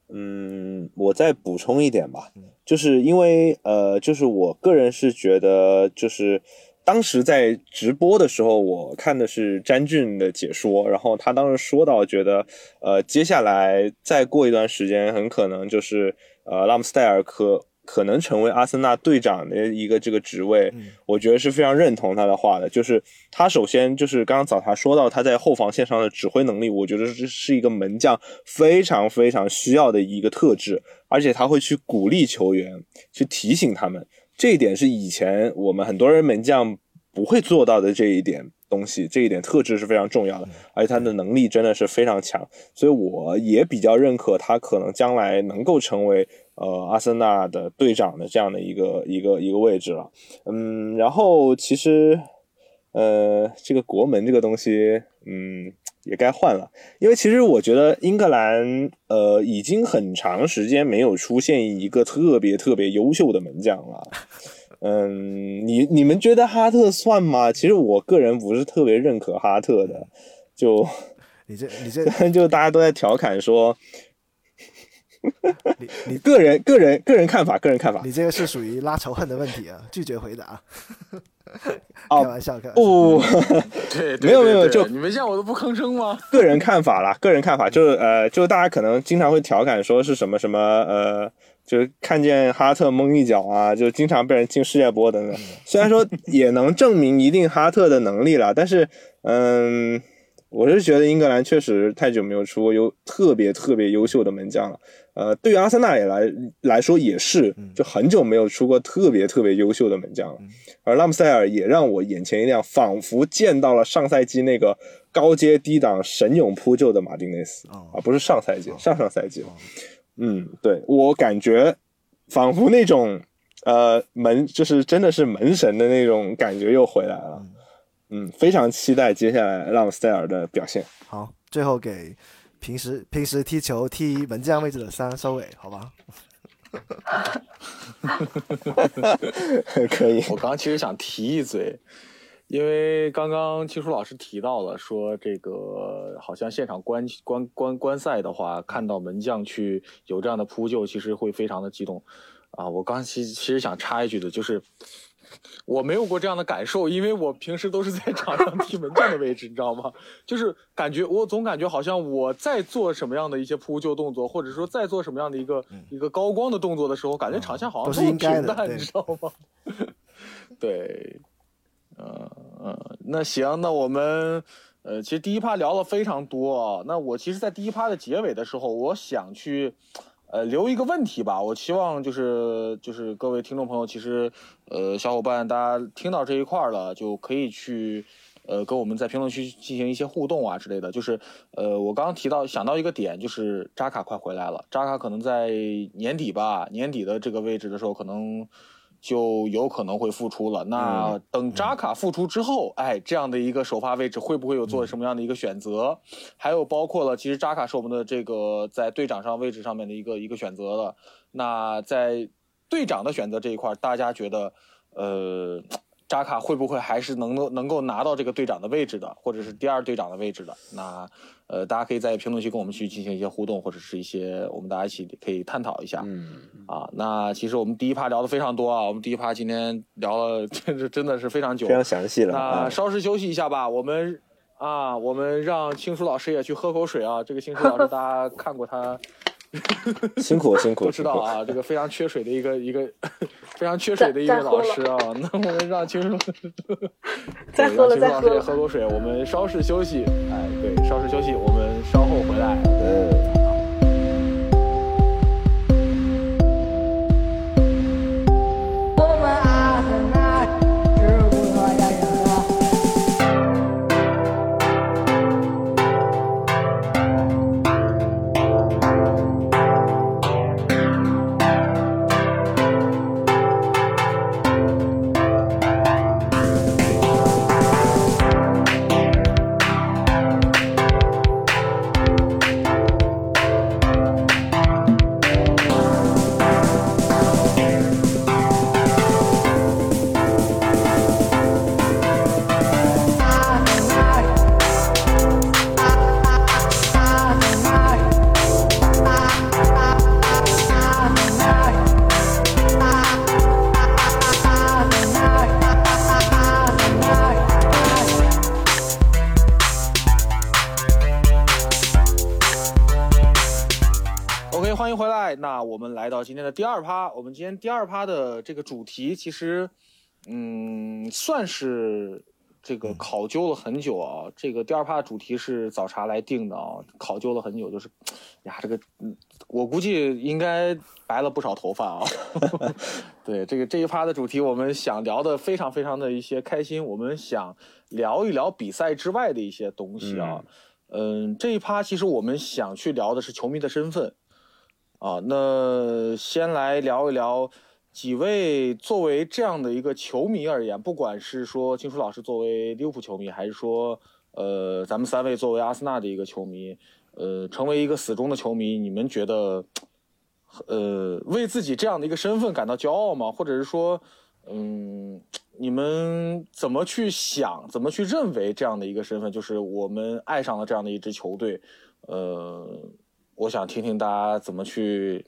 嗯，我再补充一点吧，就是因为呃，就是我个人是觉得，就是当时在直播的时候，我看的是詹俊的解说，然后他当时说到，觉得呃，接下来再过一段时间，很可能就是呃，拉姆斯戴尔可可能成为阿森纳队长的一个这个职位，我觉得是非常认同他的话的。就是他首先就是刚刚早茶说到他在后防线上的指挥能力，我觉得这是一个门将非常非常需要的一个特质，而且他会去鼓励球员，去提醒他们，这一点是以前我们很多人门将不会做到的这一点。东西这一点特质是非常重要的，而且他的能力真的是非常强，所以我也比较认可他可能将来能够成为呃阿森纳的队长的这样的一个一个一个位置了。嗯，然后其实呃这个国门这个东西，嗯也该换了，因为其实我觉得英格兰呃已经很长时间没有出现一个特别特别优秀的门将了。嗯，你你们觉得哈特算吗？其实我个人不是特别认可哈特的，就你这你这 就大家都在调侃说，你你个人个人个人看法，个人看法。你这个是属于拉仇恨的问题啊，拒绝回答。哦 开玩笑，开玩笑。不，对，对没有没有就你们见我都不吭声吗？个人看法啦，个人看法就是呃，就大家可能经常会调侃说是什么什么呃，就是看见哈特蒙一脚啊，就经常被人进世界波等等。虽然说也能证明一定哈特的能力了，但是嗯，我是觉得英格兰确实太久没有出过优特别特别优秀的门将了。呃，对于阿森纳也来来说也是，就很久没有出过特别特别优秀的门将了。而拉姆塞尔也让我眼前一亮，仿佛见到了上赛季那个高阶低档神勇扑救的马丁内斯哦啊，不是上赛季，上上赛季了。嗯，对我感觉仿佛那种呃门就是真的是门神的那种感觉又回来了。嗯，非常期待接下来拉姆塞尔的表现。好，最后给平时平时踢球踢门将位置的三收尾，好吧？可以。我刚其实想提一嘴，因为刚刚青叔老师提到了，说这个好像现场观观观观赛的话，看到门将去有这样的扑救，其实会非常的激动啊。我刚其其实想插一句的，就是 我没有过这样的感受，因为我平时都是在场上踢门将的位置，你知道吗？就是感觉我总感觉好像我在做什么样的一些扑救动作，或者说在做什么样的一个、一个高光的动作的时候，感觉场下好像都是应该的平淡，你知道吗？对，嗯嗯，那行，那我们呃，其实第一趴聊了非常多啊。那我其实，在第一趴的结尾的时候，我想去呃留一个问题吧。我希望就是就是各位听众朋友，其实呃小伙伴大家听到这一块儿了，就可以去。呃，跟我们在评论区进行一些互动啊之类的，就是，呃，我刚刚提到想到一个点，就是扎卡快回来了，扎卡可能在年底吧，年底的这个位置的时候，可能就有可能会复出了。那等扎卡复出之后，哎，这样的一个首发位置会不会有做什么样的一个选择？还有包括了，其实扎卡是我们的这个在队长上位置上面的一个一个选择了。那在队长的选择这一块，大家觉得，呃。扎卡会不会还是能够能够拿到这个队长的位置的，或者是第二队长的位置的？那，呃，大家可以在评论区跟我们去进行一些互动，或者是一些我们大家一起可以探讨一下。嗯，啊，那其实我们第一趴聊的非常多啊，我们第一趴今天聊了，真是真的是非常久，非常详细了。那稍事休息一下吧，我们啊，我们让青叔老师也去喝口水啊。这个青叔老师大家看过他。辛苦辛苦，不知道啊，这个非常缺水的一个一个 非常缺水的一位老师啊，那我们让青叔再喝了再喝了，喝口水，我们稍事休息，哎，对，稍事休息，我们稍后回来，嗯。今天的第二趴，我们今天第二趴的这个主题，其实，嗯，算是这个考究了很久啊。这个第二趴的主题是早茶来定的啊，考究了很久，就是呀，这个，我估计应该白了不少头发啊。对，这个这一趴的主题，我们想聊的非常非常的一些开心，我们想聊一聊比赛之外的一些东西啊。嗯，这一趴其实我们想去聊的是球迷的身份。啊，那先来聊一聊几位作为这样的一个球迷而言，不管是说金叔老师作为利物浦球迷，还是说呃咱们三位作为阿森纳的一个球迷，呃，成为一个死忠的球迷，你们觉得呃为自己这样的一个身份感到骄傲吗？或者是说，嗯，你们怎么去想，怎么去认为这样的一个身份，就是我们爱上了这样的一支球队，呃。我想听听大家怎么去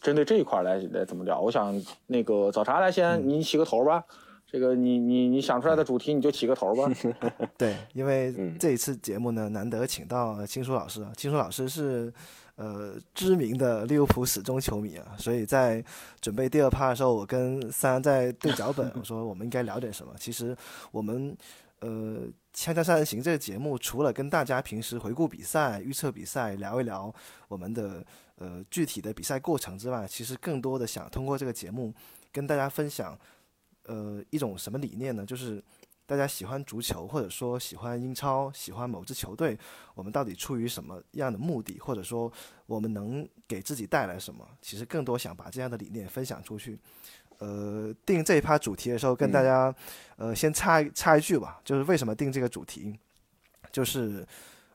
针对这一块来来怎么聊。我想那个早茶来先，你起个头吧。这个你你你想出来的主题你就起个头吧。对，因为这一次节目呢，难得请到青叔老师啊。青叔老师是呃知名的利物浦死忠球迷啊，所以在准备第二趴的时候，我跟三在对脚本，我说我们应该聊点什么。其实我们呃。《锵锵三人行》这个节目，除了跟大家平时回顾比赛、预测比赛、聊一聊我们的呃具体的比赛过程之外，其实更多的想通过这个节目跟大家分享，呃一种什么理念呢？就是大家喜欢足球，或者说喜欢英超、喜欢某支球队，我们到底出于什么样的目的，或者说我们能给自己带来什么？其实更多想把这样的理念分享出去。呃，定这一趴主题的时候，跟大家，呃，先插插一句吧，就是为什么定这个主题，就是，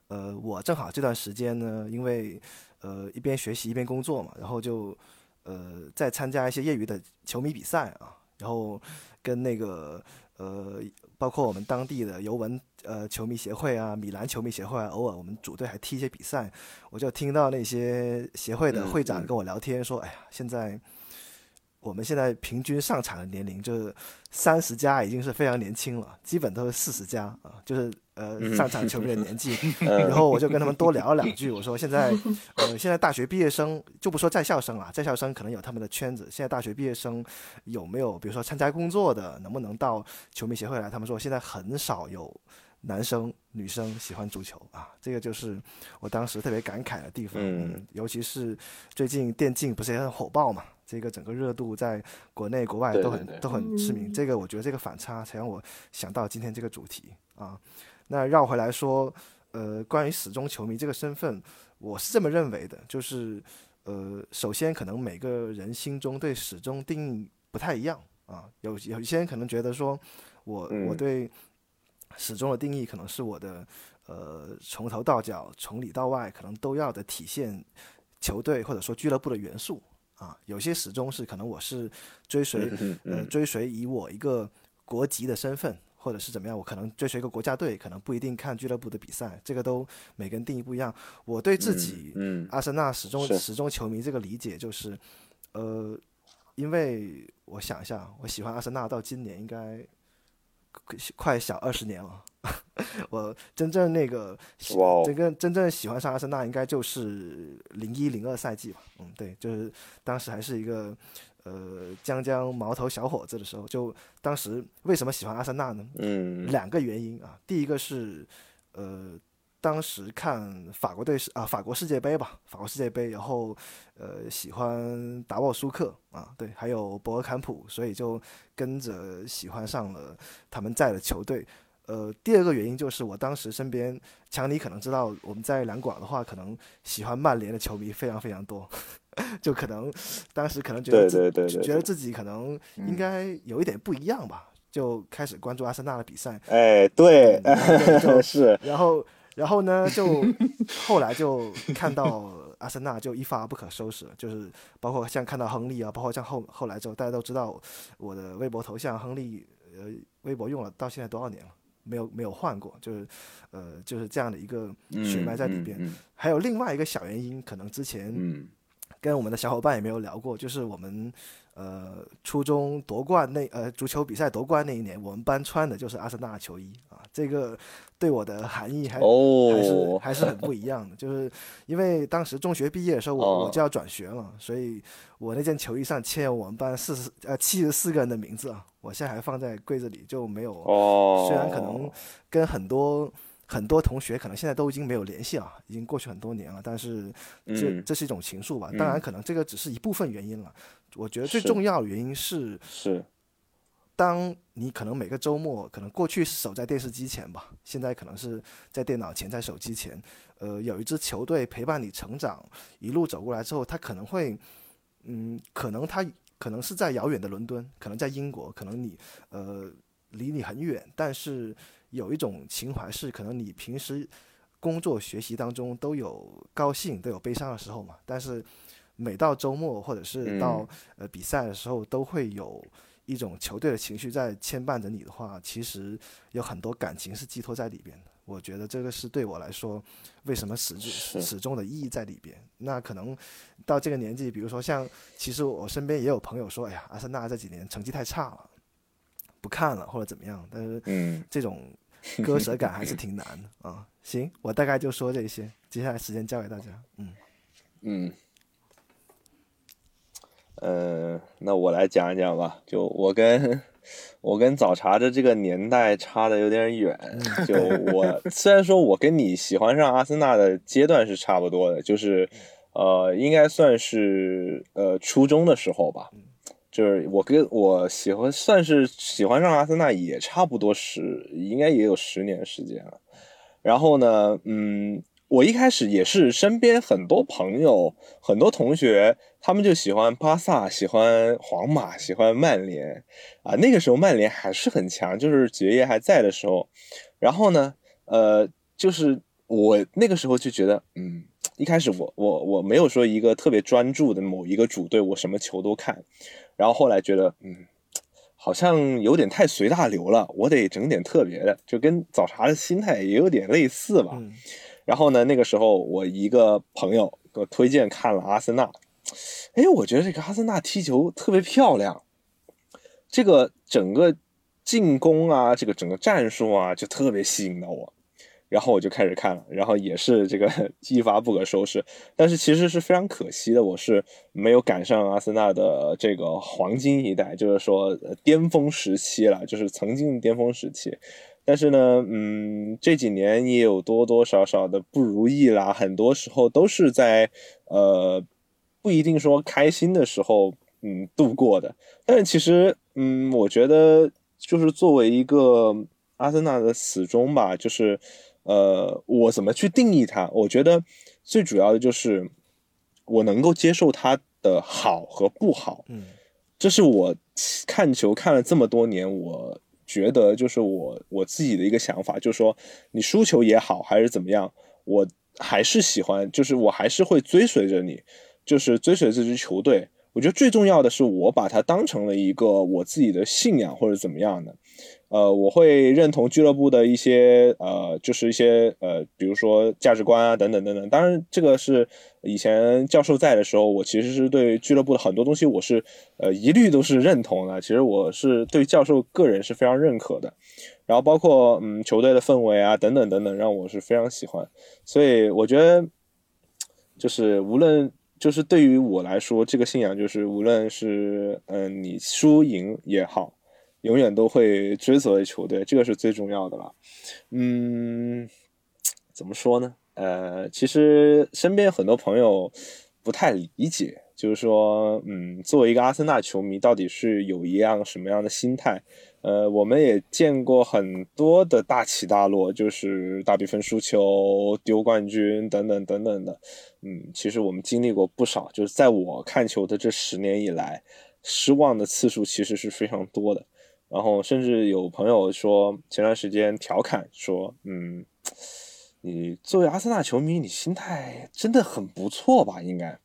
呃，我正好这段时间呢，因为，呃，一边学习一边工作嘛，然后就，呃，在参加一些业余的球迷比赛啊，然后跟那个，呃，包括我们当地的尤文呃球迷协会啊、米兰球迷协会啊，偶尔我们组队还踢一些比赛，我就听到那些协会的会长跟我聊天说，哎呀，现在。我们现在平均上场的年龄就是三十加，已经是非常年轻了，基本都是四十加啊，就是呃上场球迷的年纪。然后我就跟他们多聊了两句，我说现在 呃现在大学毕业生就不说在校生了，在校生可能有他们的圈子，现在大学毕业生有没有比如说参加工作的，能不能到球迷协会来？他们说现在很少有男生女生喜欢足球啊，这个就是我当时特别感慨的地方。嗯，尤其是最近电竞不是也很火爆嘛？这个整个热度在国内国外都很都很知名，这个我觉得这个反差才让我想到今天这个主题啊。那绕回来说，呃，关于始终球迷这个身份，我是这么认为的，就是呃，首先可能每个人心中对始终定义不太一样啊。有有一些人可能觉得说我我嗯对始终的定义可能是我的呃从头到脚从里到外可能都要的体现球队或者说俱乐部的元素啊。有些始终是可能我是追随嗯呃嗯追随以我一个国籍的身份。或者是怎么样，我可能追随一个国家队，可能不一定看俱乐部的比赛，这个都每个人定义不一样。我对自己，嗯阿森纳始终始终球迷这个理解就是，呃，因为我想一下，我喜欢阿森纳到今年应该快快小二十年了。我真正那个喜哇哦真正真正喜欢上阿森纳，应该就是零一零二赛季吧。嗯，对，就是当时还是一个呃将将毛头小伙子的时候，就当时为什么喜欢阿森纳呢？嗯两个原因啊，第一个是呃，当时看法国队是啊法国世界杯吧，法国世界杯，然后呃喜欢达沃舒克啊，对，还有博尔坎普，所以就跟着喜欢上了他们在的球队。呃，第二个原因就是我当时身边，强尼可能知道，我们在两广的话，可能喜欢曼联的球迷非常非常多，就可能当时可能觉得对自对对对对觉得自己可能应该有一点不一样吧，就开始关注阿森纳的比赛。哎，对对就，是，然后然后呢，就后来就看到 阿森纳就一发不可收拾了，就是包括像看到亨利啊，包括像后后来之后，大家都知道我的微博头像亨利，呃，微博用了到现在多少年了？没有没有换过，就是呃就是这样的一个血脉在里边。嗯还有另外一个小原因，可能之前嗯跟我们的小伙伴也没有聊过，就是我们呃初中夺冠那呃足球比赛夺冠那一年，我们班穿的就是阿森纳的球衣啊，这个对我的含义还、还是哦，还是很不一样的，就是因为当时中学毕业的时候我，我哦就要转学了，所以我那件球衣上签有我们班四十呃七十四个人的名字啊，我现在还放在柜子里，就没有。哦，虽然可能跟很多很多同学可能现在都已经没有联系了，已经过去很多年了，但是这、嗯这是一种情愫吧。当然，嗯可能这个只是一部分原因了。我觉得最重要的原因是，是，当你可能每个周末，可能过去是守在电视机前吧，现在可能是在电脑前，在手机前，呃，有一支球队陪伴你成长，一路走过来之后，他可能会，嗯，可能他可能是在遥远的伦敦，可能在英国，可能你呃离你很远，但是有一种情怀是，可能你平时工作学习当中都有高兴，都有悲伤的时候嘛，但是每到周末或者是到、嗯呃比赛的时候，都会有一种球队的情绪在牵绊着你的话，其实有很多感情是寄托在里边的。我觉得这个是对我来说，为什么始终始终的意义在里边。那可能到这个年纪，比如说像，其实我身边也有朋友说，哎呀，阿森纳这几年成绩太差了，不看了或者怎么样。但是嗯这种割舍感还是挺难的啊。行，我大概就说这些，接下来时间交给大家。嗯，嗯，呃，那我来讲一讲吧。就我跟我跟早茶的这个年代差的有点远。就我虽然说我跟你喜欢上阿森纳的阶段是差不多的，就是呃，应该算是呃初中的时候吧。就是我跟我喜欢算是喜欢上阿森纳也差不多十，应该也有十年时间了。然后呢，嗯，我一开始也是身边很多朋友、很多同学，他们就喜欢巴萨、喜欢皇马、喜欢曼联啊。那个时候曼联还是很强，就是爵爷还在的时候。然后呢，呃，就是我那个时候就觉得，嗯，一开始我我我没有说一个特别专注的某一个主队，我什么球都看。然后后来觉得，嗯，好像有点太随大流了，我得整点特别的，就跟早茶的心态也有点类似吧。嗯然后呢，那个时候我一个朋友给我推荐看了阿森纳，哎，我觉得这个阿森纳踢球特别漂亮，这个整个进攻啊，这个整个战术啊，就特别吸引到我。然后我就开始看了，然后也是这个 一发不可收拾。但是其实是非常可惜的，我是没有赶上阿森纳的这个黄金一代，就是说巅峰时期了，就是曾经的巅峰时期。但是呢，嗯，这几年也有多多少少的不如意啦，很多时候都是在呃不一定说开心的时候，嗯，度过的。但是其实，嗯，我觉得就是作为一个阿森纳的死忠吧，就是呃，我怎么去定义它？我觉得最主要的就是我能够接受它的好和不好。嗯这是我看球看了这么多年，我觉得就是我我自己的一个想法，就是说你输球也好，还是怎么样，我还是喜欢，就是我还是会追随着你，就是追随这支球队。我觉得最重要的是，我把它当成了一个我自己的信仰或者怎么样的。呃，我会认同俱乐部的一些呃，就是一些呃，比如说价值观啊，等等等等。当然，这个是以前教授在的时候，我其实是对俱乐部的很多东西，我是呃一律都是认同的。其实我是对教授个人是非常认可的。然后包括嗯球队的氛围啊，等等等等，让我是非常喜欢。所以我觉得，就是无论就是对于我来说，这个信仰就是无论是嗯你输赢也好。永远都会追随球队，这个是最重要的了。嗯，怎么说呢？呃，其实身边很多朋友不太理解，就是说，嗯，作为一个阿森纳球迷，到底是有一样什么样的心态？呃，我们也见过很多的大起大落，就是大比分输球、丢冠军等等等等的。嗯，其实我们经历过不少，就是在我看球的这十年以来，失望的次数其实是非常多的。然后甚至有朋友说，前段时间调侃说：“嗯，你作为阿森纳球迷，你心态真的很不错吧？应该。”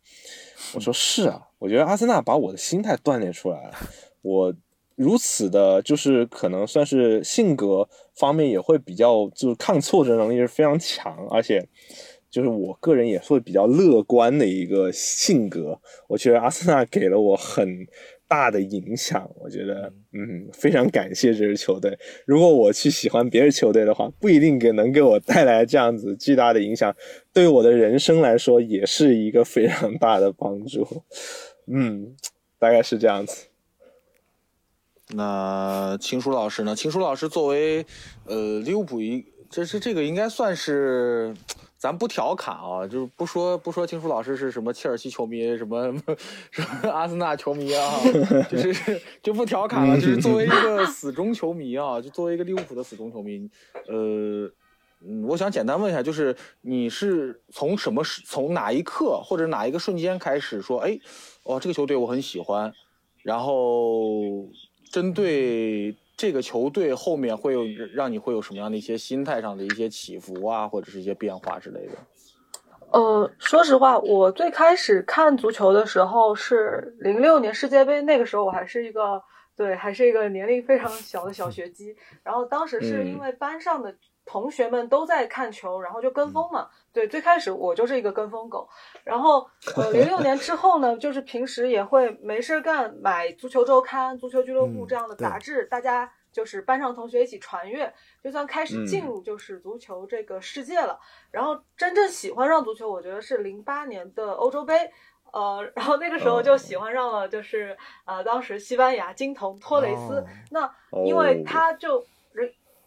我说：“是啊，我觉得阿森纳把我的心态锻炼出来了。我如此的，就是可能算是性格方面也会比较，就是抗挫折能力是非常强，而且就是我个人也会比较乐观的一个性格。我觉得阿森纳给了我很。”大的影响，我觉得，嗯，非常感谢这支球队。如果我去喜欢别的球队的话，不一定给能给我带来这样子巨大的影响，对我的人生来说也是一个非常大的帮助。嗯，大概是这样子。那秦书老师呢？秦书老师作为呃利物浦一，这是这个应该算是。咱不调侃啊，就是不说不说，青书老师是什么切尔西球迷，什么什么阿森纳球迷啊，就是就不调侃了。就是作为一 个死忠球迷啊，就作为一个利物浦的死忠球迷，呃，嗯，我想简单问一下，就是你是从什么时，从哪一刻或者哪一个瞬间开始说，哎，哦，这个球队我很喜欢，然后针对。这个球队后面会有让你会有什么样的一些心态上的一些起伏啊，或者是一些变化之类的？呃，说实话，我最开始看足球的时候是零六年世界杯，那个时候我还是一个对，还是一个年龄非常小的小学鸡。然后当时是因为班上的同学们都在看球，然后就跟风嘛。对，最开始我就是一个跟风狗。然后呃，零六年之后呢，就是平时也会没事干买足球周刊、足球俱乐部这样的杂志，大家。就是班上同学一起传阅，就算开始进入就是足球这个世界了。然后真正喜欢上足球，我觉得是零八年的欧洲杯，呃，然后那个时候就喜欢上了，就是呃，当时西班牙金童托雷斯。那因为他就。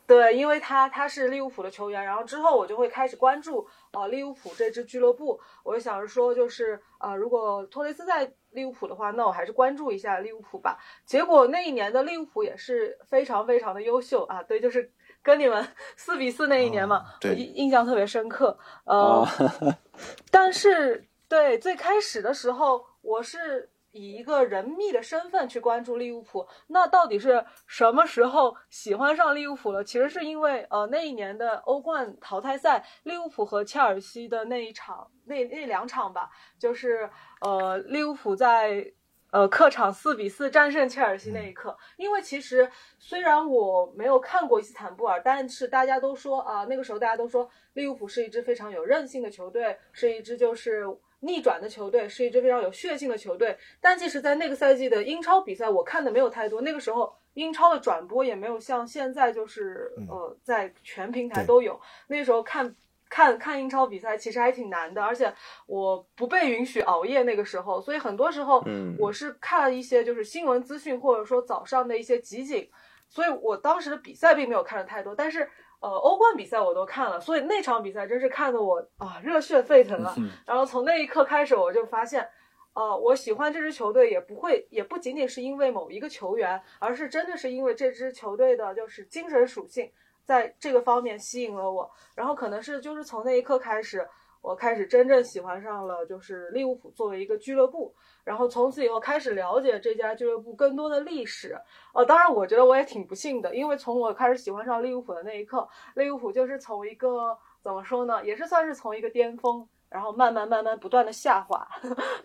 对，因为他他是利物浦的球员，然后之后我就会开始关注啊利物浦这支俱乐部。我就想着说，就是啊，如果托雷斯在利物浦的话，那我还是关注一下利物浦吧。结果那一年的利物浦也是非常非常的优秀啊，对，就是跟你们 四比四那一年嘛，我印印象特别深刻。呃，但是对最开始的时候，我是。以一个人密的身份去关注利物浦，那到底是什么时候喜欢上利物浦了？其实是因为呃那一年的欧冠淘汰赛，利物浦和切尔西的那一场，那那两场吧，就是呃利物浦在呃客场四比四战胜切尔西那一刻。因为其实虽然我没有看过伊斯坦布尔，但是大家都说啊那个时候大家都说利物浦是一支非常有韧性的球队，是一支就是。逆转的球队是一支非常有血性的球队，但即使在那个赛季的英超比赛，我看的没有太多。那个时候英超的转播也没有像现在就是呃在全平台都有。那时候看看看英超比赛其实还挺难的，而且我不被允许熬夜。那个时候，所以很多时候我是看一些就是新闻资讯或者说早上的一些集锦，所以我当时的比赛并没有看的太多，但是。呃，欧冠比赛我都看了，所以那场比赛真是看得我啊热血沸腾了。然后从那一刻开始，我就发现，呃，我喜欢这支球队也不会，也不仅仅是因为某一个球员，而是真的是因为这支球队的就是精神属性，在这个方面吸引了我。然后可能是就是从那一刻开始，我开始真正喜欢上了就是利物浦作为一个俱乐部。然后从此以后开始了解这家俱乐部更多的历史。呃，当然我觉得我也挺不幸的，因为从我开始喜欢上利物浦的那一刻，利物浦就是从一个怎么说呢，也是算是从一个巅峰，然后慢慢慢慢不断的下滑。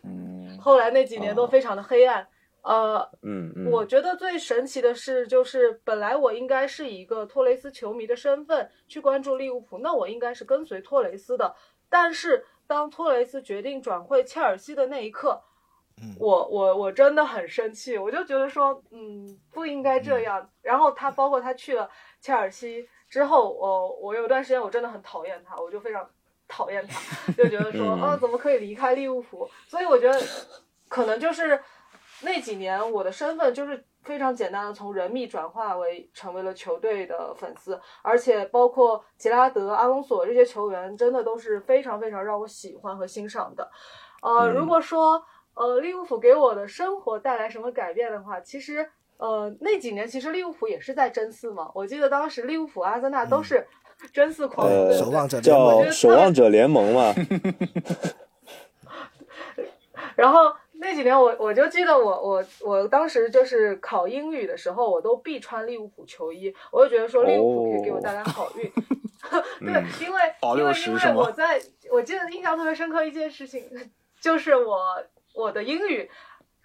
嗯，后来那几年都非常的黑暗。呃，嗯嗯，我觉得最神奇的是，就是本来我应该是以一个托雷斯球迷的身份去关注利物浦，那我应该是跟随托雷斯的。但是当托雷斯决定转会切尔西的那一刻，我我我真的很生气，我就觉得说，嗯，不应该这样。然后他包括他去了切尔西之后，我我有段时间我真的很讨厌他，我就非常讨厌他，就觉得说，啊，怎么可以离开利物浦？所以我觉得可能就是。那几年我的身份就是非常简单的从人密转化为成为了球队的粉丝，而且包括吉拉德、阿隆索这些球员，真的都是非常非常让我喜欢和欣赏的。呃，如果说呃利物浦给我的生活带来什么改变的话，其实呃那几年其实利物浦也是在争四嘛。我记得当时利物浦、阿森纳都是 争四狂，守望者叫守望者联盟嘛。然后。那几年我我就记得我我我当时就是考英语的时候，我都必穿利物浦球衣，我就觉得说利物浦可以给我带来好运。对，因为因为因为我在我记得印象特别深刻一件事情，就是我我的英语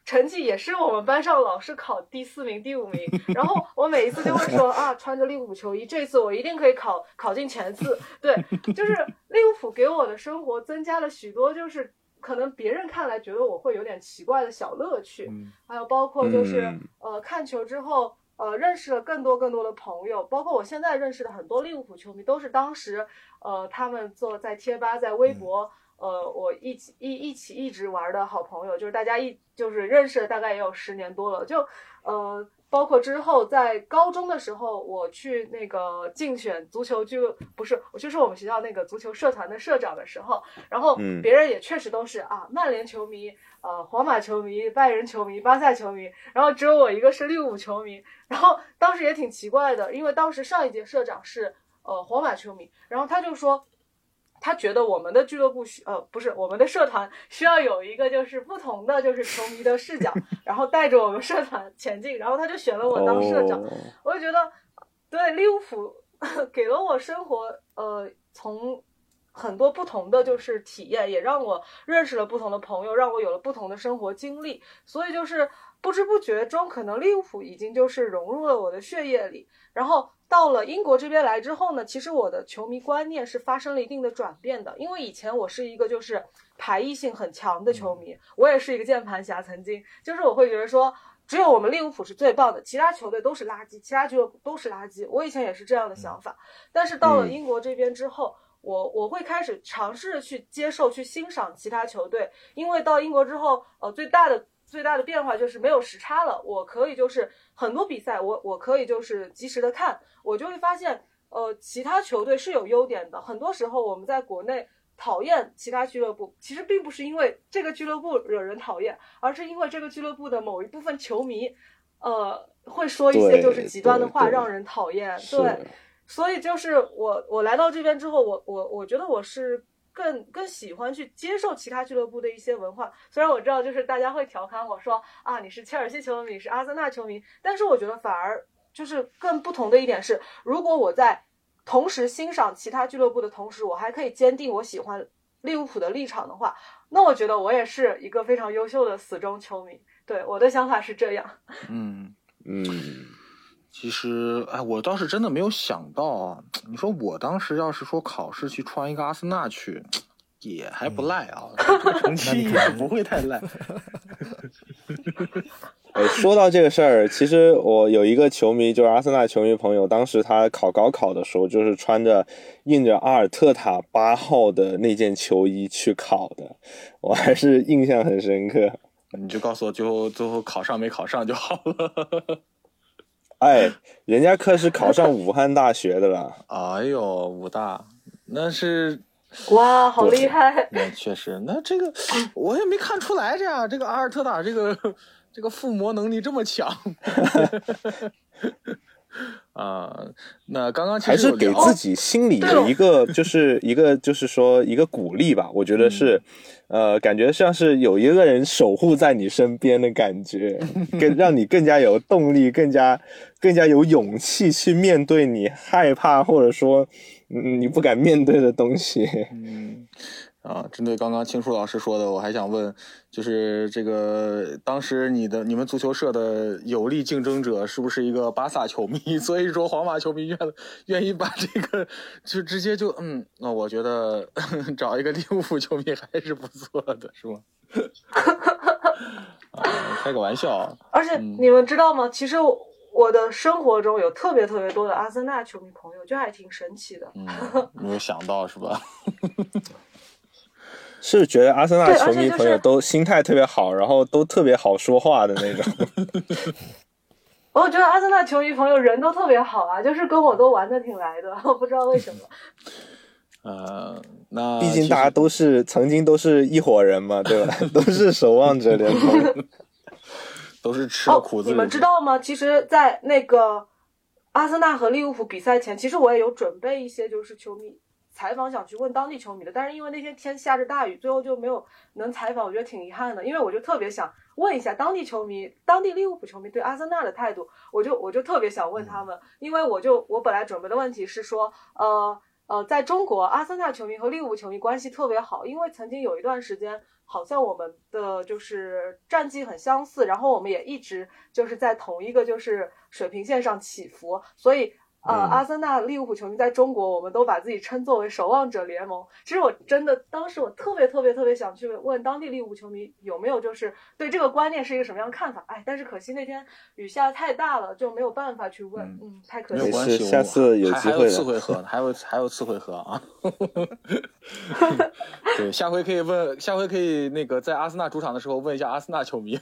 成绩也是我们班上老是考第四名第五名，然后我每一次就会说啊，穿着利物浦球衣，这次我一定可以考考进前四。对，就是利物浦给我的生活增加了许多，就是。可能别人看来觉得我会有点奇怪的小乐趣，还有包括就是呃看球之后呃认识了更多更多的朋友，包括我现在认识的很多利物浦球迷都是当时呃他们做在贴吧在微博呃我一起一一起一直玩的好朋友，就是大家一就是认识了大概也有十年多了，就呃。包括之后在高中的时候，我去那个竞选足球俱乐不是，我就是我们学校那个足球社团的社长的时候，然后别人也确实都是啊，曼联球迷、呃，皇马球迷、拜仁球迷、巴萨球迷，然后只有我一个是利物浦球迷，然后当时也挺奇怪的，因为当时上一届社长是呃皇马球迷，然后他就说。他觉得我们的俱乐部需呃不是我们的社团需要有一个就是不同的就是球迷的视角，然后带着我们社团前进，然后他就选了我当社长。我就觉得，对利物浦 给了我生活呃从很多不同的就是体验，也让我认识了不同的朋友，让我有了不同的生活经历。所以就是不知不觉中，可能利物浦已经就是融入了我的血液里，然后。到了英国这边来之后呢，其实我的球迷观念是发生了一定的转变的。因为以前我是一个就是排异性很强的球迷，我也是一个键盘侠，曾经就是我会觉得说，只有我们利物浦是最棒的，其他球队都是垃圾，其他俱乐部都是垃圾。我以前也是这样的想法，但是到了英国这边之后，我我会开始尝试去接受、去欣赏其他球队，因为到英国之后，呃，最大的。最大的变化就是没有时差了，我可以就是很多比赛，我我可以就是及时的看，我就会发现，呃，其他球队是有优点的。很多时候我们在国内讨厌其他俱乐部，其实并不是因为这个俱乐部惹人讨厌，而是因为这个俱乐部的某一部分球迷，呃，会说一些就是极端的话，让人讨厌。对，所以就是我我来到这边之后，我我我觉得我是。更更喜欢去接受其他俱乐部的一些文化，虽然我知道就是大家会调侃我说啊你是切尔西球迷，是阿森纳球迷，但是我觉得反而就是更不同的一点是，如果我在同时欣赏其他俱乐部的同时，我还可以坚定我喜欢利物浦的立场的话，那我觉得我也是一个非常优秀的死忠球迷。对我的想法是这样。嗯嗯。其实，哎，我倒是真的没有想到啊！你说我当时要是说考试去穿一个阿森纳去，也还不赖啊，成绩也不会太烂。哎，说到这个事儿，其实我有一个球迷，就是阿森纳球迷朋友，当时他考高考的时候，就是穿着印着阿尔特塔八号的那件球衣去考的，我还是印象很深刻。你就告诉我，最后最后考上没考上就好了。哎，人家可是考上武汉大学的了。哎呦，武大，那是哇，好厉害！那确实，那这个 我也没看出来，这样这个阿尔特塔这个这个附魔能力这么强。啊，那刚刚还是给自己心里的一个，就是一个，就是说一个鼓励吧。我觉得是，呃，感觉像是有一个人守护在你身边的感觉，更让你更加有动力，更加更加有勇气去面对你害怕或者说嗯你不敢面对的东西。嗯。啊，针对刚刚青树老师说的，我还想问，就是这个当时你的你们足球社的有力竞争者是不是一个巴萨球迷？所以说皇马球迷愿愿意把这个就直接就嗯，那我觉得 找一个利物浦球迷还是不错的，是吗？啊，开个玩笑。而且你们知道吗？其实我的生活中有特别特别多的阿森纳球迷朋友，就还挺神奇的。嗯，没有想到是吧？是觉得阿森纳球迷朋友都心态特别好，然后都特别好说话的那种。我觉得阿森纳球迷朋友人都特别好啊，就是跟我都玩的挺来的，我不知道为什么。呃，那毕竟大家都是曾经都是一伙人嘛，对吧？都是守望者联盟，都是吃了苦。你们知道吗？其实，在那个阿森纳和利物浦比赛前，其实我也有准备一些，就是球迷。采访想去问当地球迷的，但是因为那天天下着大雨，最后就没有能采访，我觉得挺遗憾的。因为我就特别想问一下当地球迷，当地利物浦球迷对阿森纳的态度，我就我就特别想问他们，因为我就我本来准备的问题是说，呃呃，在中国阿森纳球迷和利物浦球迷关系特别好，因为曾经有一段时间，好像我们的就是战绩很相似，然后我们也一直就是在同一个就是水平线上起伏，所以。呃，阿森纳、利物浦球迷在中国，我们都把自己称作为守望者联盟。其实我真的当时我特别特别特别想去问当地利物浦球迷有没有就是对这个观念是一个什么样的看法。哎，但是可惜那天雨下太大了，就没有办法去问。嗯，太可惜。没关系，下次有机会 还有。次回合，还有还有次回合啊。对，下回可以问，下回可以那个在阿森纳主场的时候问一下阿森纳球迷。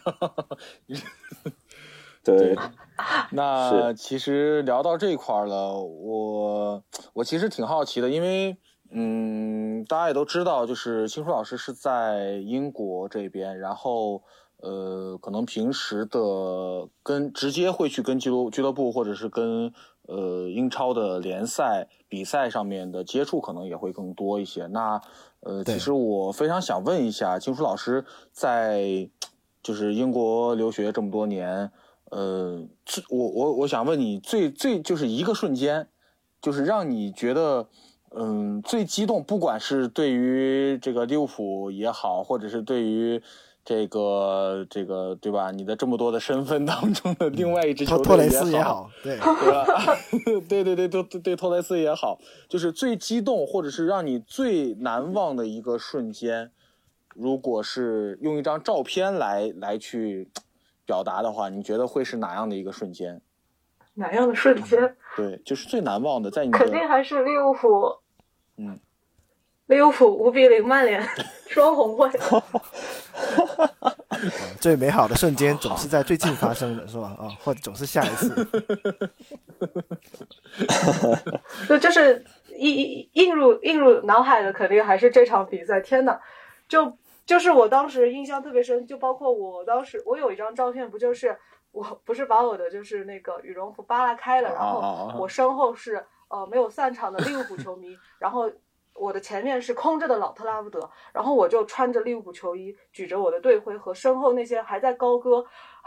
对，那其实聊到这一块了，我我其实挺好奇的，因为嗯，大家也都知道，就是青书老师是在英国这边，然后呃，可能平时的跟直接会去跟俱乐俱乐部或者是跟呃英超的联赛比赛上面的接触可能也会更多一些。那呃，其实我非常想问一下青书老师，在就是英国留学这么多年。呃，最我我我想问你，最最就是一个瞬间，就是让你觉得，嗯，最激动，不管是对于这个利物浦也好，或者是对于这个这个对吧？你的这么多的身份当中的另外一支球队也好，对 对吧？对 对对，对对托雷斯也好，就是最激动，或者是让你最难忘的一个瞬间，如果是用一张照片来来去。表达的话，你觉得会是哪样的一个瞬间？哪样的瞬间？对，就是最难忘的，在你肯定还是利物浦。嗯，利物浦五比零曼联 双红会。最美好的瞬间总是在最近发生的，是吧？啊，或者总是下一次。就就是印印入映入脑海的，肯定还是这场比赛。天哪，就。就是我当时印象特别深，就包括我当时我有一张照片，不就是我不是把我的就是那个羽绒服扒拉开了，然后我身后是呃没有散场的利物浦球迷，然后我的前面是空着的老特拉福德，然后我就穿着利物浦球衣，举着我的队徽和身后那些还在高歌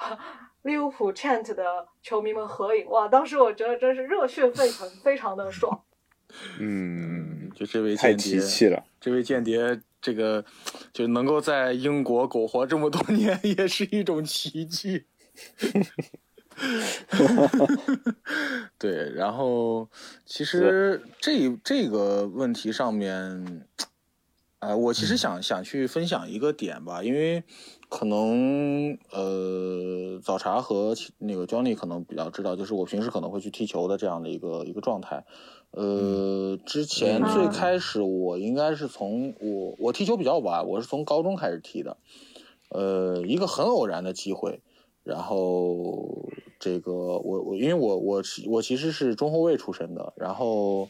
利物浦 chant 的球迷们合影，哇！当时我觉得真是热血沸腾，非常的爽。嗯，就这位太提气了，这位间谍。这个就能够在英国苟活这么多年，也是一种奇迹。对，然后其实这这个问题上面，呃，我其实想想去分享一个点吧，因为可能呃，早茶和那个 Johnny 可能比较知道，就是我平时可能会去踢球的这样的一个一个状态。呃，之前最开始我应该是从我我踢球比较晚，我是从高中开始踢的。呃，一个很偶然的机会，然后这个我我因为我我我其实是中后卫出身的，然后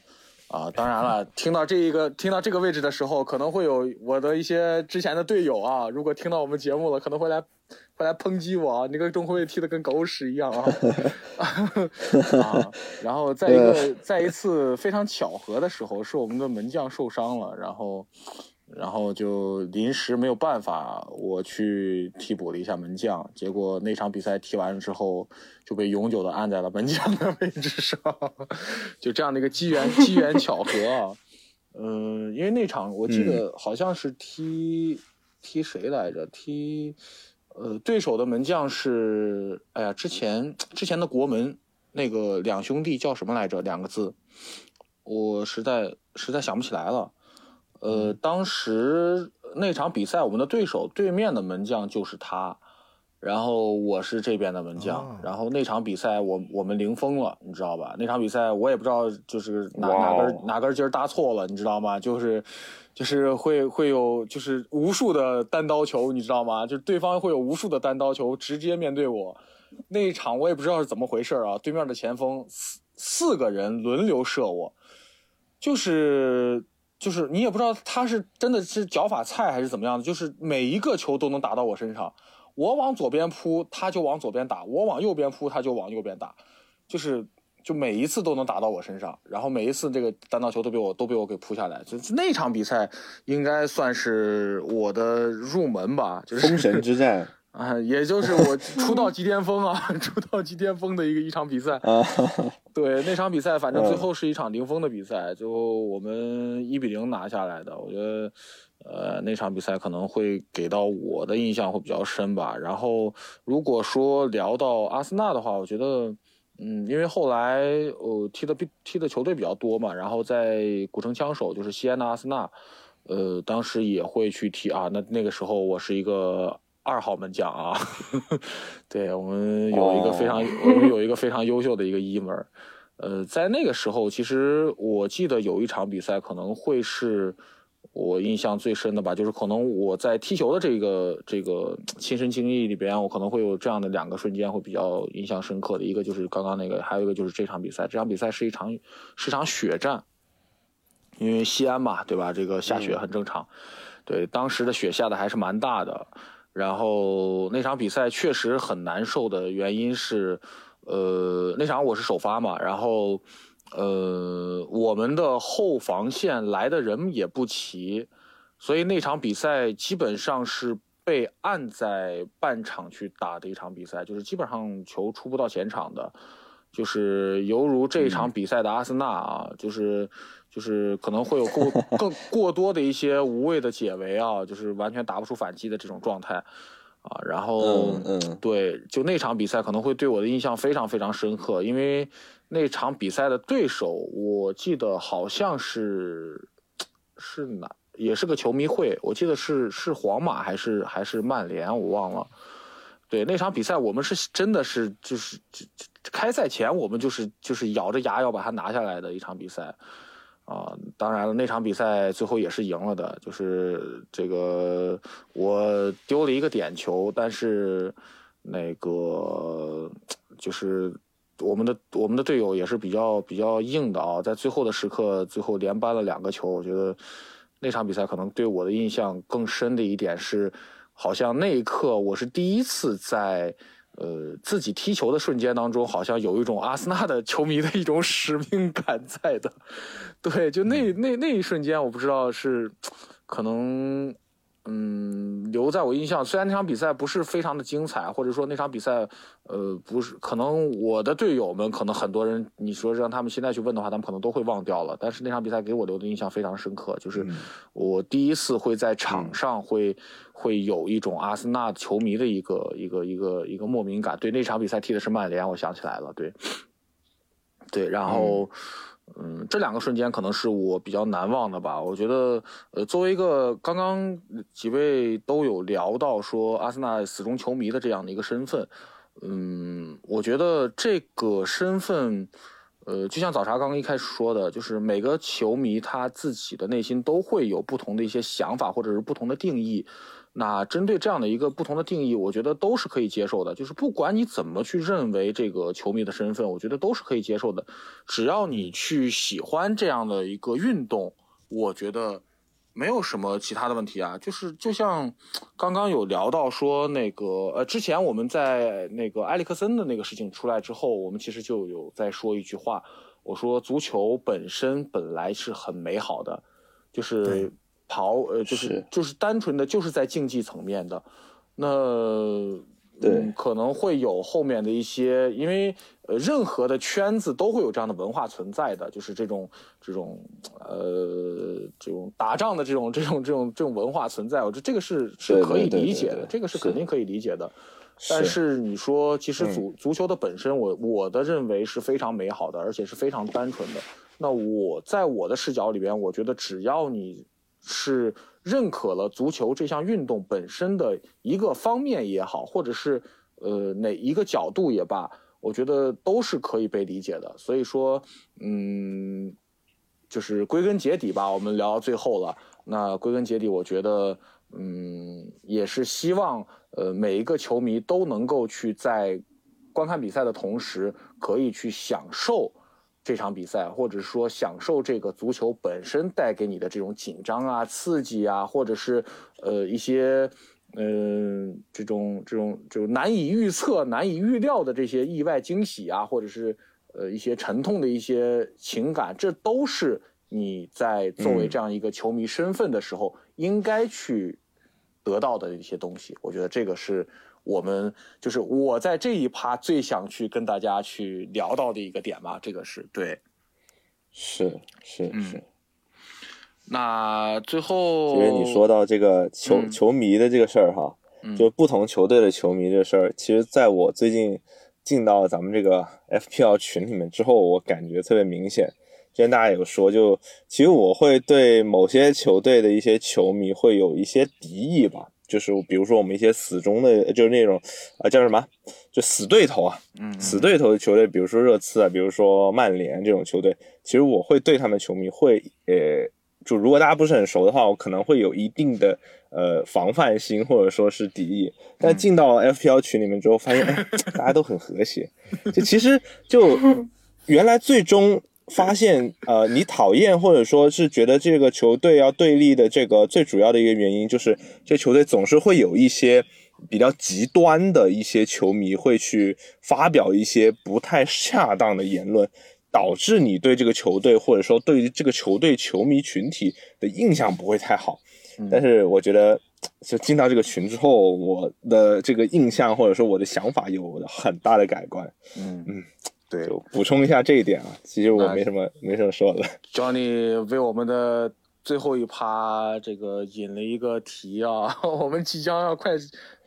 啊，当然了，听到这一个听到这个位置的时候，可能会有我的一些之前的队友啊，如果听到我们节目了，可能会来会来抨击我啊！你个中后卫踢的跟狗屎一样啊！啊，然后在一个在一次非常巧合的时候，是我们的门将受伤了，然后然后就临时没有办法，我去替补了一下门将，结果那场比赛踢完了之后就被永久的按在了门将的位置上，就这样的一个机缘机缘巧合啊！嗯，因为那场我记得好像是踢踢谁来着？踢。呃，对手的门将是，哎呀，之前之前的国门那个两兄弟叫什么来着？两个字，我实在实在想不起来了。呃，当时那场比赛，我们的对手对面的门将就是他，然后我是这边的门将，然后那场比赛我我们零封了，你知道吧？那场比赛我也不知道就是哪哪根哪根筋搭错了，你知道吗？就是。就是会会有就是无数的单刀球，你知道吗？就是对方会有无数的单刀球直接面对我，那一场我也不知道是怎么回事啊！对面的前锋四四个人轮流射我，就是就是你也不知道他是真的是脚法菜还是怎么样的，就是每一个球都能打到我身上，我往左边扑他就往左边打，我往右边扑他就往右边打，就是。就每一次都能打到我身上，然后每一次这个单刀球都被我都被我给扑下来。就那场比赛应该算是我的入门吧，就是封神之战啊，也就是我出道即巅峰啊，出道即巅峰的一个一场比赛啊。对，那场比赛反正最后是一场零封的比赛，最后我们一比零拿下来的。我觉得，呃，那场比赛可能会给到我的印象会比较深吧。然后如果说聊到阿森纳的话，我觉得。嗯，因为后来呃踢的比踢的球队比较多嘛，然后在古城枪手就是西安的阿森纳，呃，当时也会去踢啊。那那个时候我是一个二号门将啊，对我们有一个非常我们有一个非常优秀的一个一门，呃，在那个时候其实我记得有一场比赛可能会是。我印象最深的吧，就是可能我在踢球的这个这个亲身经历里边，我可能会有这样的两个瞬间会比较印象深刻的，一个就是刚刚那个，还有一个就是这场比赛。这场比赛是一场是场血战，因为西安嘛，对吧？这个下雪很正常。对，当时的雪下的还是蛮大的。然后那场比赛确实很难受的原因是，呃，那场我是首发嘛，然后。呃，我们的后防线来的人也不齐，所以那场比赛基本上是被按在半场去打的一场比赛，就是基本上球出不到前场的，就是犹如这一场比赛的阿森纳啊，就是就是可能会有过更过多的一些无谓的解围啊，就是完全打不出反击的这种状态啊。然后，嗯，对，就那场比赛可能会对我的印象非常非常深刻，因为。那场比赛的对手，我记得好像是是哪，也是个球迷会。我记得是是皇马还是还是曼联，我忘了。对那场比赛，我们是真的是就是开赛前我们就是就是咬着牙要把它拿下来的一场比赛啊。当然了，那场比赛最后也是赢了的，就是这个我丢了一个点球，但是那个就是。我们的我们的队友也是比较比较硬的啊，在最后的时刻，最后连扳了两个球。我觉得那场比赛可能对我的印象更深的一点是，好像那一刻我是第一次在呃自己踢球的瞬间当中，好像有一种阿森纳的球迷的一种使命感在的。对，就那那那一瞬间，我不知道是可能。嗯，留在我印象，虽然那场比赛不是非常的精彩，或者说那场比赛，呃，不是，可能我的队友们，可能很多人，你说让他们现在去问的话，他们可能都会忘掉了。但是那场比赛给我留的印象非常深刻，就是我第一次会在场上会会有一种阿森纳球迷的一个一个一个一个莫名感。对，那场比赛踢的是曼联，我想起来了，对，对，然后。嗯，嗯这两个瞬间可能是我比较难忘的吧。我觉得，呃，作为一个刚刚几位都有聊到说阿森纳死忠球迷的这样的一个身份，嗯，我觉得这个身份，呃，就像早茶刚刚一开始说的，就是每个球迷他自己的内心都会有不同的一些想法或者是不同的定义。那针对这样的一个不同的定义，我觉得都是可以接受的。就是不管你怎么去认为这个球迷的身份，我觉得都是可以接受的。只要你去喜欢这样的一个运动，我觉得没有什么其他的问题啊，就是就像刚刚有聊到说那个呃，之前我们在那个埃里克森的那个事情出来之后，我们其实就有在说一句话，我说足球本身本来是很美好的，就是跑呃就是是就是单纯的就是在竞技层面的，那对嗯可能会有后面的一些，因为呃任何的圈子都会有这样的文化存在的，就是这种这种呃这种打仗的这种这种这种这种文化存在，我觉得这个是是可以理解的对，这个是是肯定可以理解的。但是是你说，其实嗯足足球的本身，我我的认为是非常美好的，而且是非常单纯的。那我在我的视角里边，我觉得只要你是认可了足球这项运动本身的一个方面也好，或者是呃哪一个角度也罢，我觉得都是可以被理解的。所以说，嗯，就是归根结底吧，我们聊到最后了。那归根结底，我觉得，嗯，也是希望，呃，每一个球迷都能够去在观看比赛的同时，可以去享受这场比赛，或者说享受这个足球本身带给你的这种紧张啊、刺激啊，或者是呃一些。嗯，这种这种这种难以预测、难以预料的这些意外惊喜啊，或者是呃一些沉痛的一些情感，这都是你在作为嗯这样一个球迷身份的时候应该去得到的一些东西。我觉得这个是我们就是我在这一趴最想去跟大家去聊到的一个点吧。这个是对。是是嗯是，那最后，因为你说到这个球、嗯球迷的这个事儿哈，嗯就不同球队的球迷这事儿，其实在我最近进到咱们这个 FPL 群里面之后，我感觉特别明显。之前大家有说，就其实我会对某些球队的一些球迷会有一些敌意吧，就是比如说我们一些死忠的，就是那种啊、叫什么，就死对头啊，嗯死对头的球队，比如说热刺啊，比如说曼联这种球队，其实我会对他们球迷会呃，就如果大家不是很熟的话，我可能会有一定的呃防范心或者说是敌意。但进到 FPL 群里面之后，发现哎，大家都很和谐。就其实就原来最终发现，呃，你讨厌或者说是觉得这个球队要对立的这个最主要的一个原因，就是这球队总是会有一些比较极端的一些球迷会去发表一些不太恰当的言论。导致你对这个球队或者说对于这个球队球迷群体的印象不会太好。但是我觉得，就进到这个群之后，我的这个印象或者说我的想法有很大的改观。嗯嗯，对就补充一下这一点啊。其实我没什么没什么说的。Johnny 为我们的最后一趴这个引了一个题啊，我们即将要快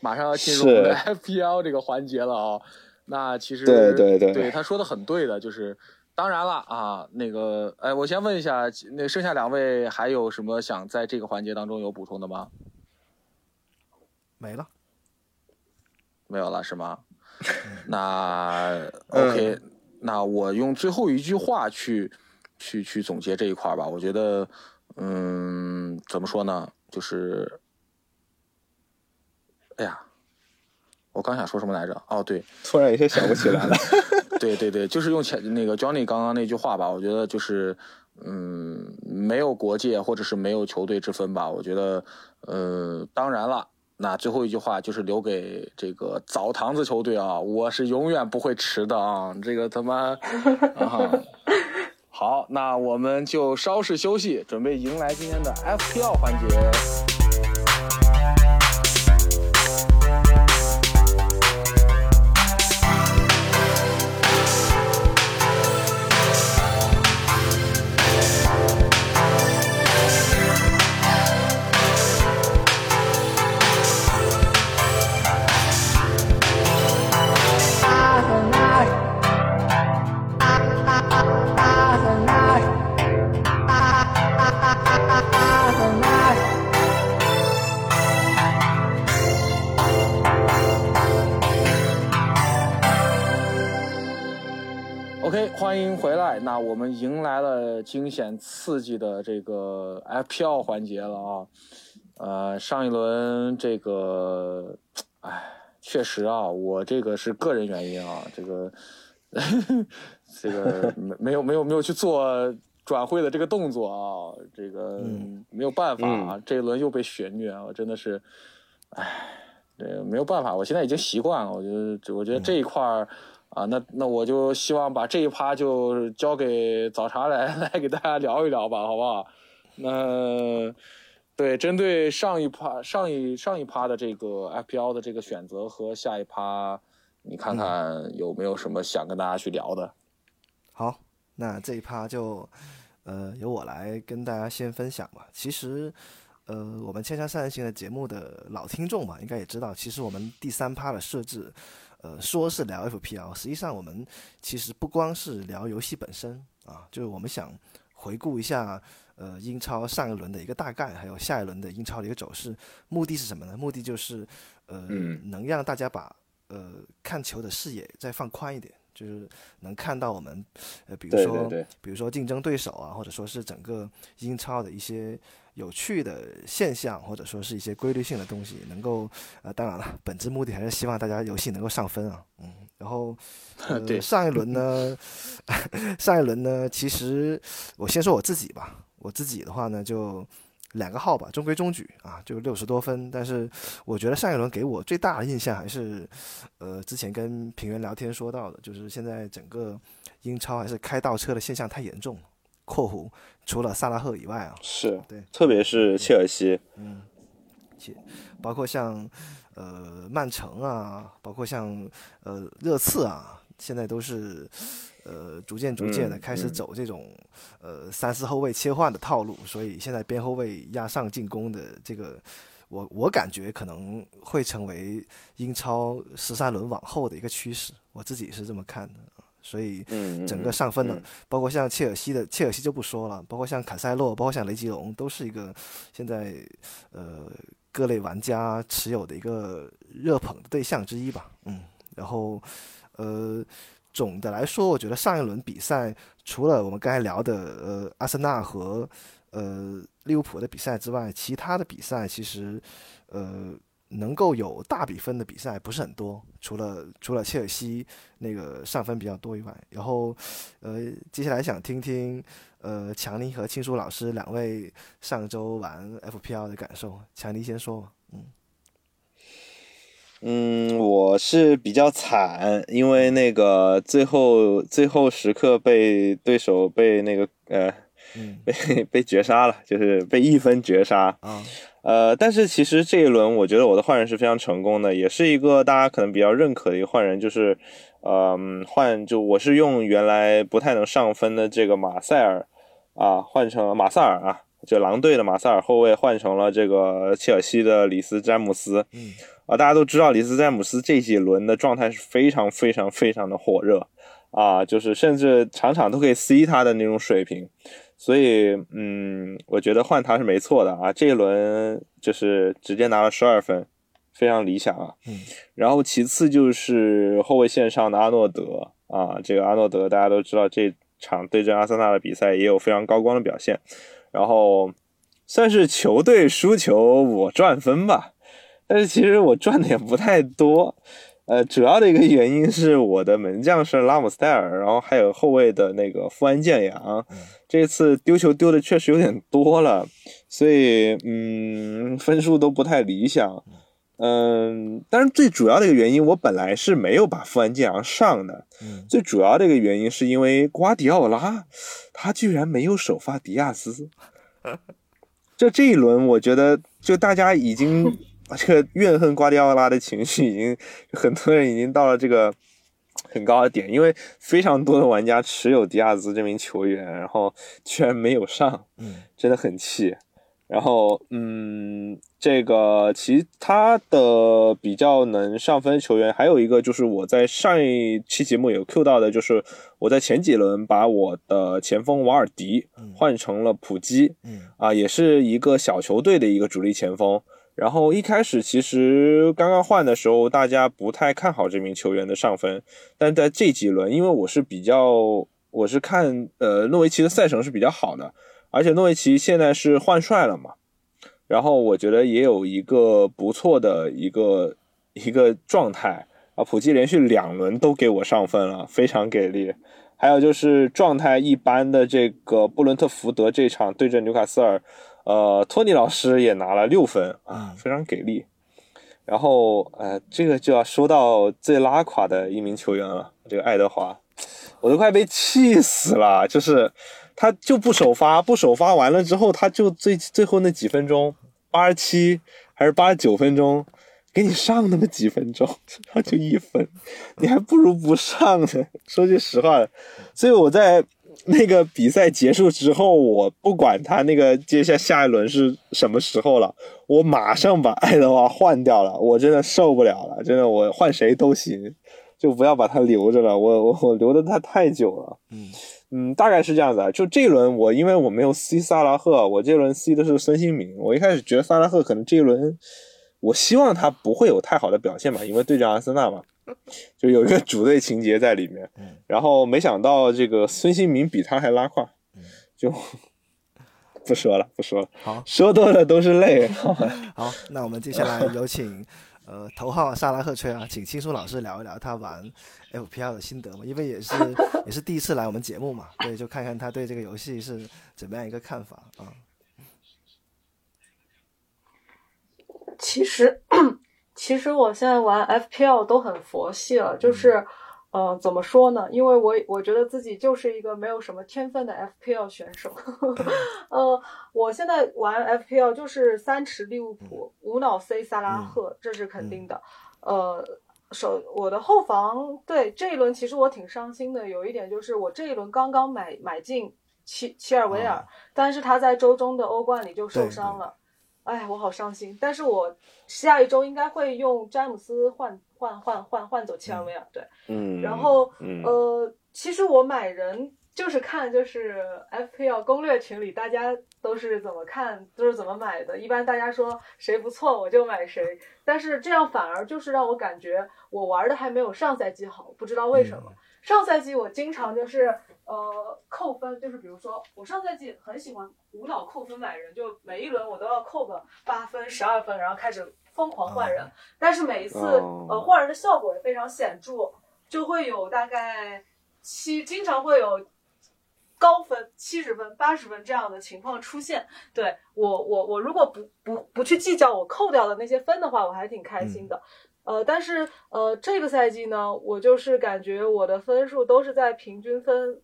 马上要进入我们的 FPL 这个环节了啊。那其实对对对对他说的很对的，就是当然了啊，那个哎，我先问一下，那剩下两位还有什么想在这个环节当中有补充的吗？没了。没有了是吗？那 OK，、那我用最后一句话去去去总结这一块吧。我觉得，嗯，怎么说呢？就是，哎呀，我刚想说什么来着？哦，对，突然有些想不起来了。对对对，就是用前那个 Johnny 刚刚那句话吧，我觉得就是，嗯，没有国界或者是没有球队之分吧。我觉得，呃，当然了，那最后一句话就是留给这个澡堂子球队啊，我是永远不会迟的啊，这个他妈，啊。好，那我们就稍事休息，准备迎来今天的 FPL 环节。我们迎来了惊险刺激的这个 FPL 环节了啊。呃，上一轮这个，哎，确实啊，我这个是个人原因啊，这个 这个没没有没有没有去做转会的这个动作啊，这个没有办法啊，这一轮又被血虐啊，真的是，哎，这个没有办法，我现在已经习惯了，我觉得，我觉得这一块儿啊，那那我就希望把这一趴就交给早茶来 来给大家聊一聊吧，好不好？那对，针对上一趴上一上一趴的这个 FPL 的这个选择和下一趴，你看看有没有什么想跟大家去聊的？好，那这一趴就呃由我来跟大家先分享吧。其实呃我们千山三人行的节目的老听众嘛，应该也知道，其实我们第三趴的设置，呃说是聊 FPL，实际上我们其实不光是聊游戏本身啊，就是我们想回顾一下。呃，英超上一轮的一个大概，还有下一轮的英超的一个走势，目的是什么呢？目的就是，呃，能让大家把呃看球的视野再放宽一点，就是能看到我们，呃，比如说，比如说竞争对手啊，或者说是整个英超的一些有趣的现象，或者说是一些规律性的东西，能够，呃，当然了，本质目的还是希望大家游戏能够上分啊，嗯，然后，呃，上一轮呢，上一轮呢，其实我先说我自己吧。我自己的话呢，就两个号吧，中规中矩啊，就六十多分。但是我觉得上一轮给我最大的印象还是，呃，之前跟平原聊天说到的，就是现在整个英超还是开倒车的现象太严重。括弧除了萨拉赫以外啊，是对，特别是切尔西，嗯，切，包括像呃曼城啊，包括像呃热刺啊，现在都是。呃，逐渐逐渐的开始走这种呃三四后卫切换的套路，所以现在边后卫压上进攻的这个，我我感觉可能会成为英超十三轮往后的一个趋势，我自己是这么看的。所以整个上分的，包括像切尔西的切尔西就不说了，包括像坎塞洛，包括像雷吉隆，都是一个现在呃各类玩家持有的一个热捧的对象之一吧。嗯，然后呃。总的来说，我觉得上一轮比赛除了我们刚才聊的呃阿森纳和呃利物浦的比赛之外，其他的比赛其实呃能够有大比分的比赛不是很多。除了除了切尔西那个上分比较多以外，然后呃接下来想听听呃强尼和青叔老师两位上周玩 FPL 的感受。强尼先说，嗯。嗯，我是比较惨，因为那个最后最后时刻被对手被那个呃，被被绝杀了，就是被一分绝杀。啊，呃，但是其实这一轮我觉得我的换人是非常成功的，也是一个大家可能比较认可的一个换人，就是呃换就我是用原来不太能上分的这个马塞尔啊换成马塞尔啊，就狼队的马塞尔后卫换成了这个切尔西的里斯詹姆斯。嗯。啊，大家都知道里斯詹姆斯这几轮的状态是非常非常非常的火热，啊，就是甚至场场都可以 C 他的那种水平，所以，嗯，我觉得换他是没错的啊。这一轮就是直接拿了十二分，非常理想啊。嗯，然后其次就是后卫线上的阿诺德啊，这个阿诺德大家都知道这场对阵阿森纳的比赛也有非常高光的表现，然后算是球队输球我赚分吧。但是其实我赚的也不太多，呃，主要的一个原因是我的门将是拉姆斯戴尔，然后还有后卫的那个富安健洋，这次丢球丢的确实有点多了，所以嗯，分数都不太理想，嗯，但是最主要的一个原因，我本来是没有把富安健洋上的，最主要的一个原因是因为瓜迪奥拉他居然没有首发迪亚斯，就这一轮我觉得就大家已经。这个怨恨瓜迪奥拉的情绪已经，很多人已经到了这个很高的点，因为非常多的玩家持有迪亚兹这名球员，然后居然没有上，嗯，真的很气。然后，嗯，这个其他的比较能上分球员，还有一个就是我在上一期节目有 Q 到的，就是我在前几轮把我的前锋瓦尔迪换成了普基，嗯，啊，也是一个小球队的一个主力前锋。然后一开始其实刚刚换的时候，大家不太看好这名球员的上分，但在这几轮，因为我是比较，我是看呃诺维奇的赛程是比较好的，而且诺维奇现在是换帅了嘛，然后我觉得也有一个不错的一个一个状态，啊，普基连续两轮都给我上分了，非常给力。还有就是状态一般的这个布伦特福德这场对阵纽卡斯尔，呃，托尼老师也拿了六分啊，非常给力。然后呃，这个就要说到最拉垮的一名球员了，这个爱德华，我都快被气死了。就是他就不首发，不首发完了之后，他就最最后那几分钟，八十七还是八十九分钟。给你上那么几分钟，然 后就一分，你还不如不上呢。说句实话，所以我在那个比赛结束之后，我不管他那个接下下一轮是什么时候了，我马上把爱德华换掉了。我真的受不了了，真的，我换谁都行，就不要把他留着了。我我我留的他太久了。嗯嗯，大概是这样子啊。就这一轮我因为我没有 C 萨拉赫，我这轮 C 的是孙兴民。我一开始觉得萨拉赫可能这一轮。我希望他不会有太好的表现嘛，因为对阵阿森纳嘛，就有一个主队情节在里面。然后没想到这个孙兴民比他还拉胯，就不说了，不说了。好，说多了都是泪。好，那我们接下来 有请呃头号萨拉赫吹啊，请青松老师聊一聊他玩 FPL 的心得嘛，因为也是 也是第一次来我们节目嘛，对，就看看他对这个游戏是怎么样一个看法啊。其实，其实我现在玩 FPL 都很佛系了，就是，呃，怎么说呢？因为我我觉得自己就是一个没有什么天分的 FPL 选手。呃，我现在玩 FPL 就是三池利物浦，无脑 C 萨拉赫，这是肯定的。呃，首我的后防对这一轮其实我挺伤心的，有一点就是我这一轮刚刚买买进齐齐尔维尔，但是他在周中的欧冠里就受伤了。哎，我好伤心。但是我下一周应该会用詹姆斯换换换换换走切尔维尔，对，嗯，然后呃，其实我买人就是看就是 FPL 攻略群里大家都是怎么看，都是怎么买的。一般大家说谁不错我就买谁，但是这样反而就是让我感觉我玩的还没有上赛季好，不知道为什么。上赛季我经常就是呃扣分，就是比如说我上赛季很喜欢无脑扣分买人，就每一轮我都要扣个八分、十二分，然后开始疯狂换人。但是每一次呃换人的效果也非常显著，就会有大概七，经常会有高分七十分、八十分这样的情况出现。对我我我如果不不不去计较我扣掉的那些分的话，我还挺开心的。呃，但是呃，这个赛季呢，我就是感觉我的分数都是在平均分，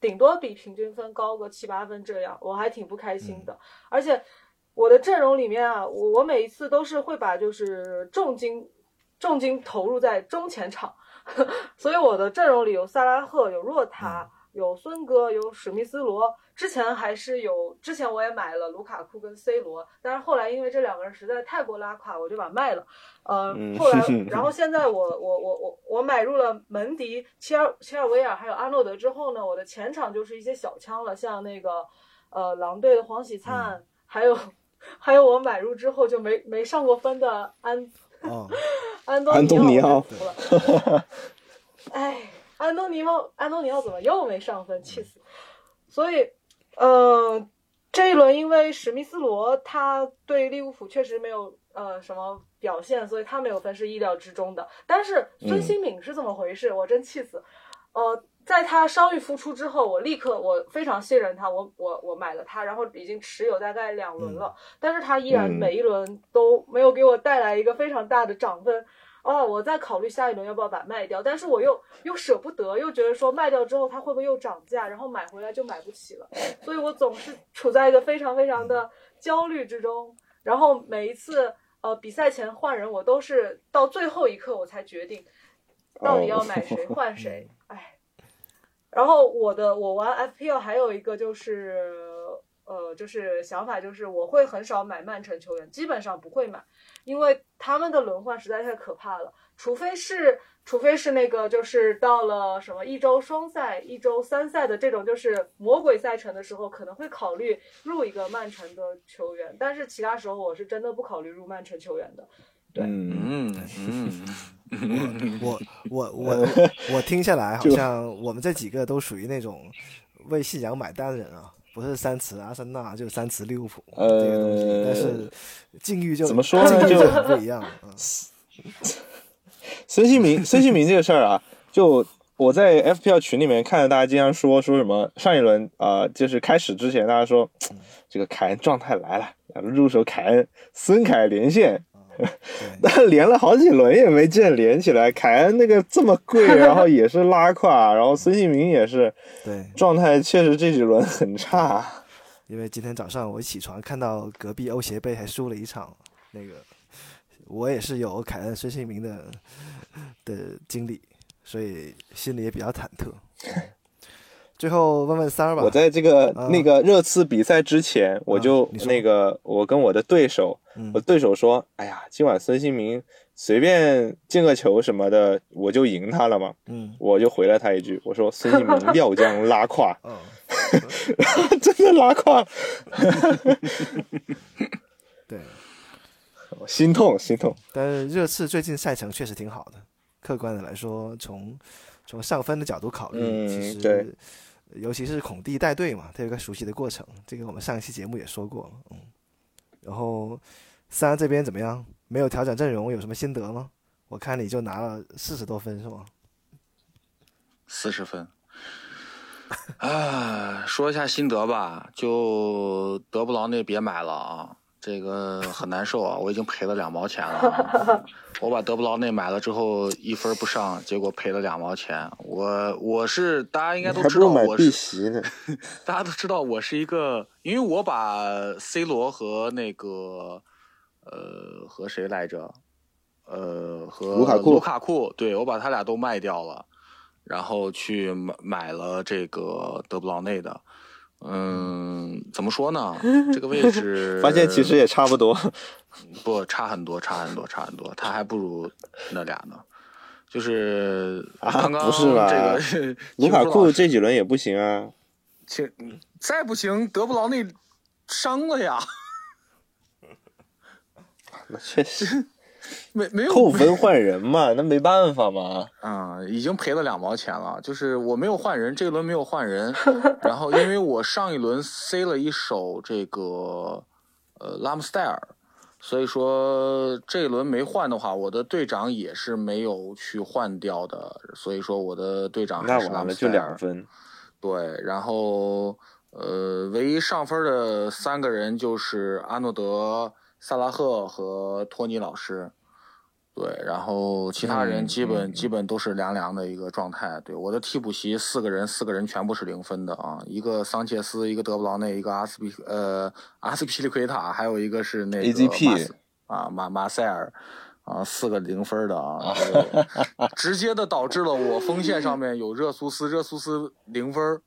顶多比平均分高个七八分这样，我还挺不开心的。而且我的阵容里面啊，我我每一次都是会把就是重金重金投入在中前场，所以我的阵容里有萨拉赫，有若塔。有孙哥，有史密斯罗，之前还是有，之前我也买了卢卡库跟 C 罗，但是后来因为这两个人实在太过拉垮，我就把卖了。呃，后来，然后现在我我我我我买入了门迪、切尔切尔维尔还有阿诺德之后呢，我的前场就是一些小枪了，像那个呃狼队的黄喜灿，还有 还有我买入之后就没没上过分的安 安东尼奥，哎。安东尼奥，安东尼奥怎么又没上分？气死！所以，呃，这一轮因为史密斯罗他对利物浦确实没有呃什么表现，所以他没有分是意料之中的。但是孙兴敏是怎么回事？我真气死！呃，在他伤愈复出之后，我立刻我非常信任他，我我我买了他，然后已经持有大概两轮了，但是他依然每一轮都没有给我带来一个非常大的涨分。哦，我在考虑下一轮要不要把它卖掉，但是我又又舍不得，又觉得说卖掉之后它会不会又涨价，然后买回来就买不起了，所以我总是处在一个非常非常的焦虑之中。然后每一次呃比赛前换人，我都是到最后一刻我才决定到底要买谁换谁。哎，然后我的我玩 FPL 还有一个就是呃就是想法就是我会很少买曼城球员，基本上不会买。因为他们的轮换实在太可怕了，除非是，除非是那个，就是到了什么一周双赛、一周三赛的这种，就是魔鬼赛程的时候，可能会考虑入一个曼城的球员，但是其他时候我是真的不考虑入曼城球员的。对，嗯嗯嗯，我我我我我听下来，好像我们这几个都属于那种为信仰买单的人啊。不是三词阿森纳，就三词利物浦这个东西，但是境遇就怎么说呢？就很不一样。孙兴民，孙兴民这个事儿啊，就我在 FPL 群里面看到大家经常说说什么上一轮啊、呃就是开始之前大家说这个凯恩状态来了，入手凯恩，孙凯连线。但连了好几轮也没见连起来，凯恩那个这么贵，然后也是拉胯，然后孙兴民也是，对，状态确实这几轮很差。因为今天早上我起床看到隔壁欧协杯还输了一场，那个我也是有凯恩、孙兴民的的经历，所以心里也比较忐忑。最后问问三儿吧，我在这个、啊。那个热刺比赛之前，我就那个我跟我的对手，嗯。我对手说，哎呀，今晚孙兴民随便进个球什么的，我就赢他了嘛。嗯，我就回了他一句，我说孙兴民料将拉胯，哦，真的拉胯，对，我心痛心痛。但是热刺最近赛程确实挺好的，客观的来说，从从上分的角度考虑，嗯其实对尤其是孔蒂带队嘛，他有个熟悉的过程，这个我们上一期节目也说过了，嗯。然后三这边怎么样？没有调整阵容，有什么心得吗？我看你就拿了四十多分是吗？四十分。啊，说一下心得吧，就德布劳内别买了啊，这个很难受啊，我已经赔了两毛钱了啊。我把德布劳内买了之后一分不上，结果赔了两毛钱。我我是大家应该都知道我。大家都知道我是一个，因为我把 C 罗和那个呃和谁来着，呃和卢卡库卢卡库，对我把他俩都卖掉了，然后去买买了这个德布劳内的。嗯，怎么说呢？这个位置发现其实也差不多。不差很多，差很多，差很多，他还不如那俩呢。就是啊刚刚不是吧这个 卢卡库这几轮也不行啊。请再不行，德布劳内伤了呀，那确实 没没有扣分换人嘛，那没办法嘛。啊、已经赔了两毛钱了。就是我没有换人，这一轮没有换人，然后因为我上一轮塞了一手这个呃拉姆斯戴尔，所以说这一轮没换的话，我的队长也是没有去换掉的，所以说我的队长那还是拉完了就两。分。对，然后呃，唯一上分的三个人就是阿诺德、萨拉赫和托尼老师。对，然后其他人嗯基本、嗯基本都是凉凉的一个状态。对，我的替补席四个人，四个人全部是零分的啊，一个桑切斯，一个德布劳内，一个阿斯皮呃阿斯皮利奎塔，还有一个是那个 AZP 啊马马塞尔。啊，四个零分的啊，这个直接的导致了我锋线上面有热苏斯，热苏斯零分，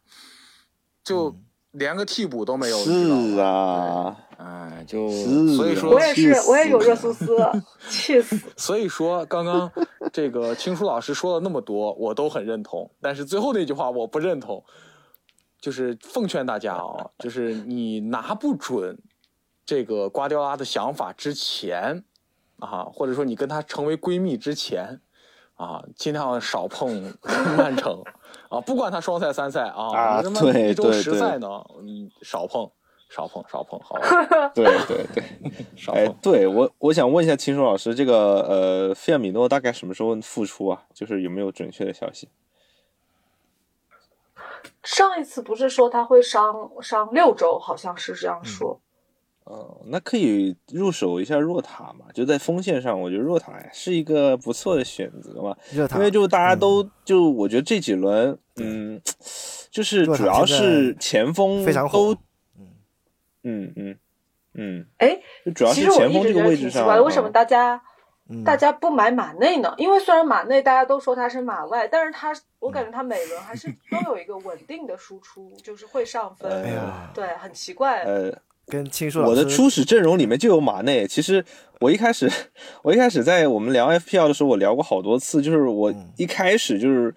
就连个替补都没有。你知道吗是啊，哎，就是所以啊说我也是，我也有热苏斯，气死！所以说，刚刚这个青书老师说了那么多，我都很认同，但是最后那句话我不认同，就是奉劝大家啊，就是你拿不准这个瓜迪奥拉的想法之前啊，或者说你跟他成为闺蜜之前啊，尽量少碰 曼城啊，不管他双赛三赛啊，啊你他妈对一周十赛呢，你少碰。少碰，少碰，好吧，对对对。少哎碰。，对我我想问一下秦叔老师，这个呃，费尔米诺大概什么时候复出啊？就是有没有准确的消息？上一次不是说他会伤伤六周，好像是这样说。哦，那可以入手一下若塔嘛？就在锋线上，我觉得若塔是一个不错的选择嘛。热塔，因为就大家都、嗯就我觉得这几轮，嗯，就是主要是前锋非常嗯嗯嗯，哎，就主要其实我是前锋一直觉得这个位置上，挺奇怪的，为什么嗯大家、嗯大家不买马内呢？因为虽然马内大家都说他是马外，但是他我感觉他每轮还是都有一个稳定的输出，就是会上 分。哎对，很奇怪。呃，跟青叔老师我的初始阵容里面就有马内。其实我一开始，我一开始在我们聊 FPL 的时候，我聊过好多次，就是我嗯一开始就是。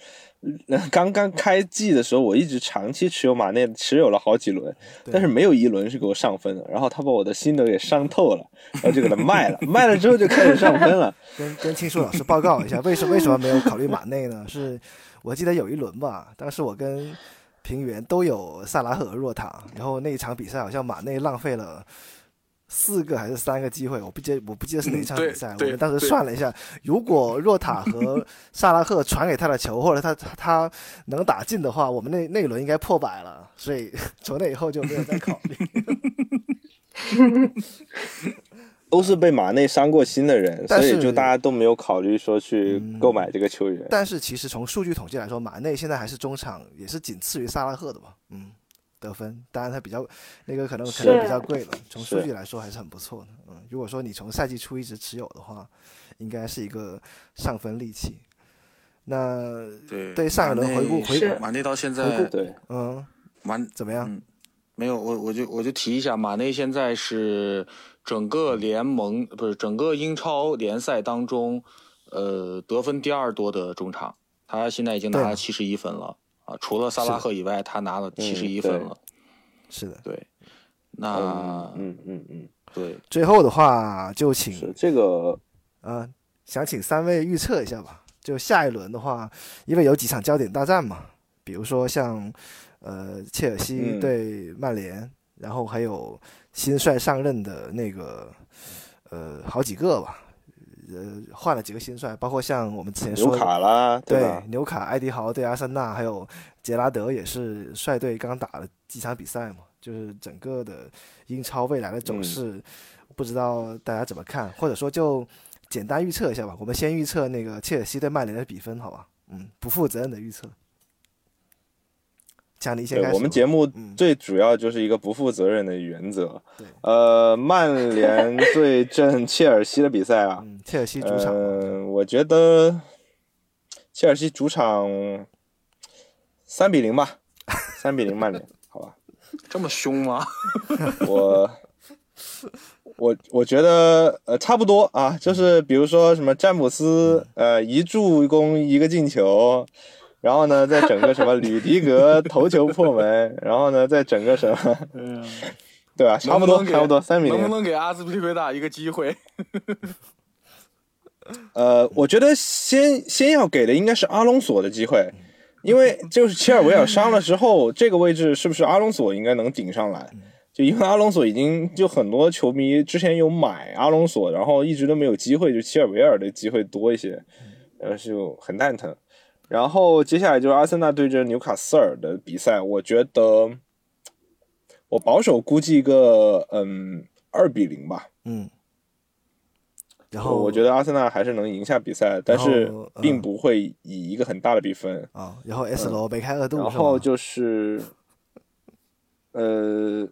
呃刚刚开季的时候，我一直长期持有马内，持有了好几轮，但是没有一轮是给我上分的。然后他把我的心得给伤透了，然后就给他卖了，卖了之后就开始上分了。跟跟青树老师报告一下，为什为什么没有考虑马内呢？是我记得有一轮吧，当时我跟平原都有萨拉赫和若塔，然后那一场比赛好像马内浪费了四个还是三个机会，我不记我不记得是哪场比赛。嗯我们当时算了一下，如果若塔和萨拉赫传给他的球，或者他他能打进的话，我们那那一轮应该破百了。所以 从那以后就没有再考虑。都是被马内伤过心的人，所但是以就大家都没有考虑说去购买这个球员。但是其实从数据统计来说，马内现在还是中场，也是仅次于萨拉赫的吧？嗯，得分，当然他比较那个可能可能比较贵了。从数据来说还是很不错的。嗯，如果说你从赛季初一直持有的话，应该是一个上分利器。那对对上一轮回顾回顾马内到现在对嗯马怎么样？嗯，没有，我我就我就提一下，马内现在是整个联盟不是整个英超联赛当中，呃，得分第二多的中场，他现在已经拿了七十一分了啊，除了萨拉赫以外，他拿了七十一分了。是的，对，那嗯嗯嗯，对，最后的话就请是这个呃，想请三位预测一下吧。就下一轮的话，因为有几场焦点大战嘛，比如说像呃切尔西嗯。对曼联，然后还有新帅上任的那个呃好几个吧，呃换了几个新帅，包括像我们之前说的纽卡啦对对纽卡、艾迪豪对阿森纳，还有杰拉德也是率队刚打了几场比赛嘛，就是整个的英超未来的走势，不知道大家怎么看，或者说就简单预测一下吧。我们先预测那个切尔西对曼联的比分，好吧？嗯，不负责任的预测。强尼先开始吧。对我们节目嗯最主要就是一个不负责任的原则。呃，曼联对阵切尔西的比赛啊，嗯切尔西主场嗯、我觉得切尔西主场三比零吧，三比零曼联，好吧？这么凶吗？我 我我觉得呃差不多啊，就是比如说什么詹姆斯呃一助攻一个进球，然后呢再整个什么吕迪格头球破门，然后呢再整个什么，嗯，对吧？差不多差不多三比零。能不能给阿斯皮利奎塔一个机会？呃，我觉得先先要给的应该是阿隆索的机会，因为就是切尔维尔伤了之后，这个位置是不是阿隆索应该能顶上来？就因为阿隆索已经就很多球迷之前有买阿隆索，然后一直都没有机会，就切尔维尔的机会多一些，然后，就很蛋疼。然后接下来就是阿森纳对阵纽卡斯尔的比赛，我觉得我保守估计一个嗯二比零吧。嗯，然后我觉得阿森纳还是能赢下比赛，但是并不会以一个很大的比分。啊，然后 S 罗梅开二度，然后就是，呃，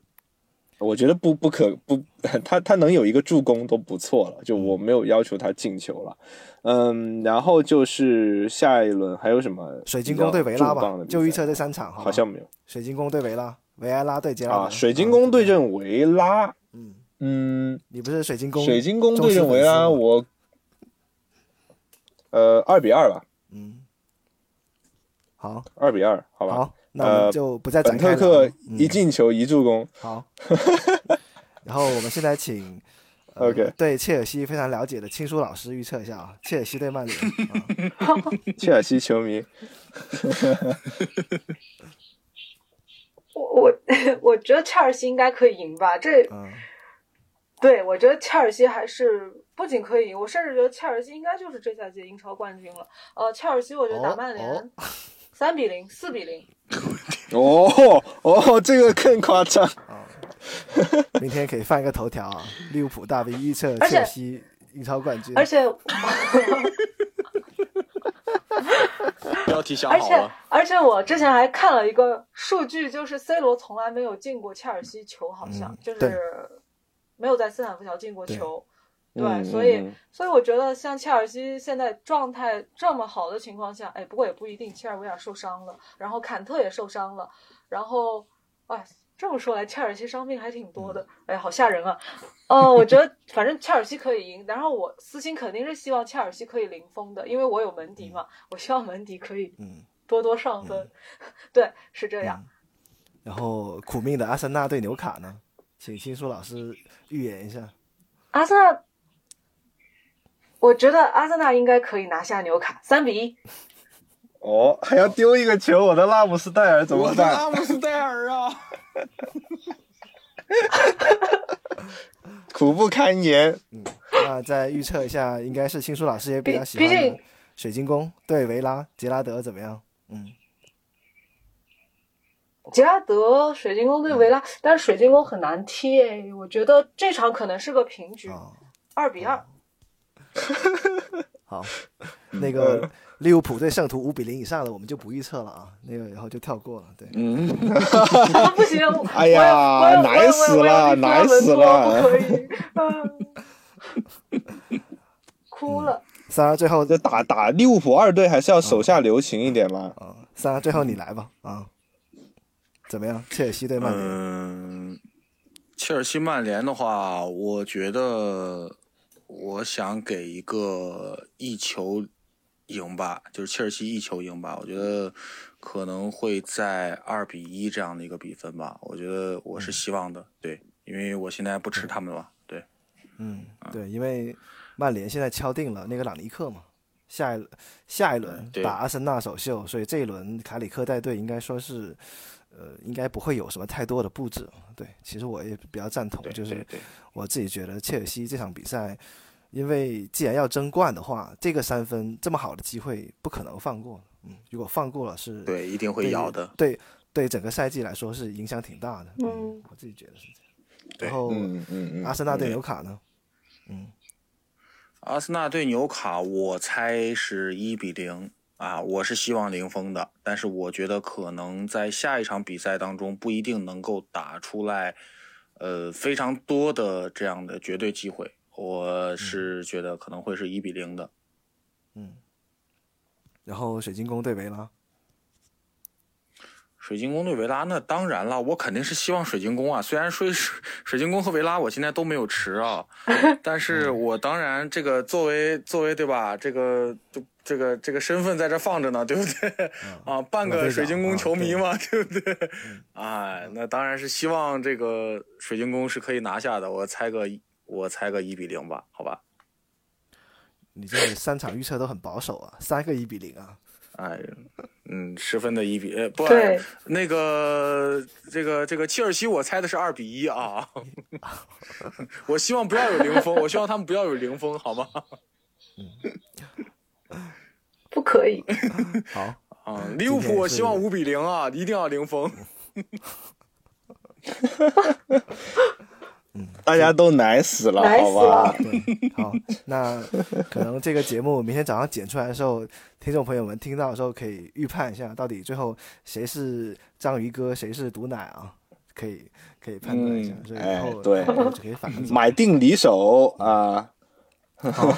我觉得不不可不，他他能有一个助攻都不错了，就我没有要求他进球了。嗯，然后就是下一轮还有什么水晶宫对维拉吧就预测这三场，好像没有水晶宫对维拉，维埃拉对杰拉德啊。水晶宫对阵维拉，嗯嗯，你不是水晶宫？水晶宫对阵维拉，我呃二比二吧，嗯，好，二比二，好吧。好那我们呃就不再展本开特克一进球一助攻，好。然后我们现在请、呃 OK 对切尔西非常了解的青叔老师预测一下啊，切尔西对曼联。切尔西球迷，我我我觉得切尔西应该可以赢吧？这，嗯对我觉得切尔西还是不仅可以赢，我甚至觉得切尔西应该就是这赛季英超冠军了。呃，切尔西我觉得打哦曼联三比零、四比零，哦哦，这个更夸张。明天可以放一个头条啊，利物浦大 V 预测切尔西英超冠军。而且标题想而且好了，而且我之前还看了一个数据，就是 C 罗从来没有进过切尔西球，好像、嗯就是没有在斯坦福桥进过球。对，嗯所以、嗯所以我觉得像切尔西现在状态这么好的情况下，哎，不过也不一定，切尔维尔受伤了，然后坎特也受伤了，然后，哎，这么说来，切尔西伤病还挺多的，哎，好吓人啊！哦，我觉得反正切尔西可以赢，然后我私心肯定是希望切尔西可以零封的，因为我有门迪嘛，我希望门迪可以嗯，多多上分，对，是这样。然后苦命的阿森纳对纽卡呢，请新书老师预言一下。阿森纳，我觉得阿森纳应该可以拿下纽卡，三比一。哦，还要丢一个球，我的拉姆斯戴尔怎么我的办？阿姆斯戴尔啊！苦不堪言。嗯，那再预测一下，应该是青书老师也比较喜欢水晶宫对维拉杰拉德怎么样？嗯，杰拉德、水晶宫对维拉，但是水晶宫很难踢诶，我觉得这场可能是个平局，哦，二比二。好，那个利物浦对圣徒五比零以上的我们就不预测了啊，那个然后就跳过了。对，嗯，啊不行，哎呀我有难死了我有我有难死了不可以，啊哭了。三儿最后这打打利物浦二队还是要手下留情一点嘛。啊，三儿最后你来吧啊，怎么样？切尔西对曼联，嗯，切尔西曼联的话，我觉得我想给一个一球赢吧，就是切尔西一球赢吧。我觉得可能会在二比一这样的一个比分吧。我觉得我是希望的，对，因为我现在不吃他们了，对。嗯，对，因为曼联现在敲定了那个朗尼克嘛，下一下一轮对打阿森纳首秀，所以这一轮卡里克带队应该说是，呃，应该不会有什么太多的布置。对，其实我也比较赞同，就是我自己觉得切尔西这场比赛，因为既然要争冠的话，这个三分这么好的机会不可能放过。嗯，如果放过了是，对，一定会咬的。对对，整个赛季来说是影响挺大的。嗯，我自己觉得是这样。然后嗯嗯嗯阿森纳对对纽卡呢？嗯，阿森纳对纽卡，我猜是一比零啊，我是希望零封的，但是我觉得可能在下一场比赛当中不一定能够打出来，呃，非常多的这样的绝对机会，我是觉得可能会是一比零的。嗯然后水晶宫对维拉。水晶宫对维拉，那当然了，我肯定是希望水晶宫啊。虽然说水水晶宫和维拉我现在都没有持啊，但是我当然这个作为作为对吧，这个就这个这个身份在这放着呢，对不对？啊，半个水晶宫球迷嘛，对不对？哎，那当然是希望这个水晶宫是可以拿下的。我猜个我猜个一比零吧，好吧？你这三场预测都很保守啊，三个一比零啊。哎，嗯，十分的一比，呃，不，那个这个这个切尔西，我猜的是二比一啊。我希望不要有零封，我希望他们不要有零封，好吗？不可以。好，啊，利物浦，我希望五比零啊，一定要零封。大家都奶死了，好吧？好，那可能这个节目明天早上剪出来的时候，听众朋友们听到的时候可以预判一下，到底最后谁是章鱼哥，谁是毒奶啊？可以可以判断一下，嗯所以以哎后对就可以反正买定离手啊！好，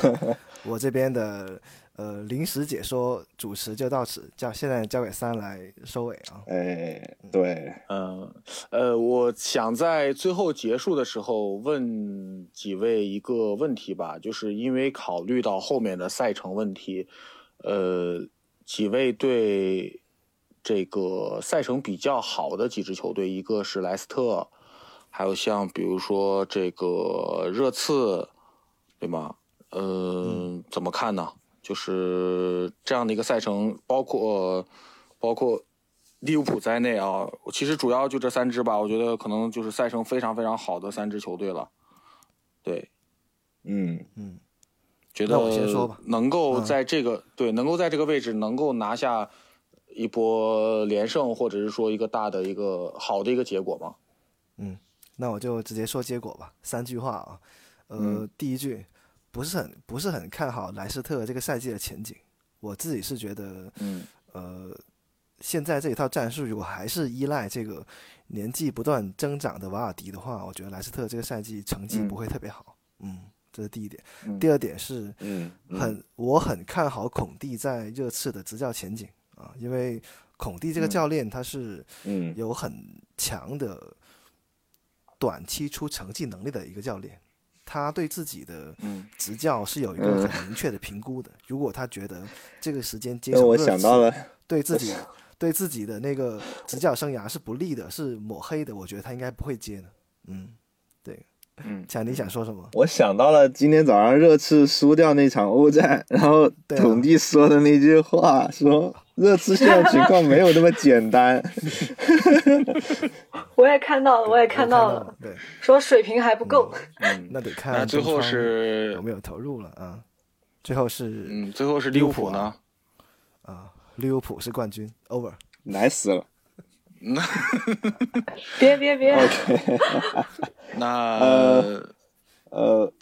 我这边的呃临时解说主持就到此，交现在交给三来收尾啊。哎，对，嗯，呃，我想在最后结束的时候问几位一个问题吧，就是因为考虑到后面的赛程问题，呃，几位对这个赛程比较好的几支球队，一个是莱斯特，还有像比如说这个热刺，对吗？嗯，怎么看呢？就是这样的一个赛程，包括包括利物浦在内啊，其实主要就这三支吧，我觉得可能就是赛程非常非常好的三支球队了。对，嗯嗯，觉那我先说吧得能够嗯在这个、对能够在这个位置能够拿下一波连胜，或者是说一个大的一个好的一个结果吗？嗯。那我就直接说结果吧，三句话啊。呃，嗯第一句，不是很不是很看好莱斯特这个赛季的前景。我自己是觉得，嗯呃，现在这一套战术如果还是依赖这个年纪不断增长的瓦尔迪的话，我觉得莱斯特这个赛季成绩嗯不会特别好。嗯，这是第一点。嗯第二点是，很我很看好孔蒂在热刺的执教前景啊，因为孔蒂这个嗯教练他是嗯有很强的短期出成绩能力的一个教练，他对自己的嗯执教是有一个嗯很明确的评估的。如果他觉得这个时间接手热刺想到了，对自己对自己的那个执教生涯是不利的，是抹黑的，我觉得他应该不会接的。嗯，对。嗯，强，你想说什么？我想到了今天早上热刺输掉那场欧战，然后对啊孔蒂说的那句话，说热刺现在情况没有那么简单。我也看到了，我也看到了，对，说水平还不够。嗯，那得看那最后是有没有投入了啊？最后是嗯，最后是利物浦呢？啊，利物浦是冠军，over。难死了。那别别别，OK，那呃呃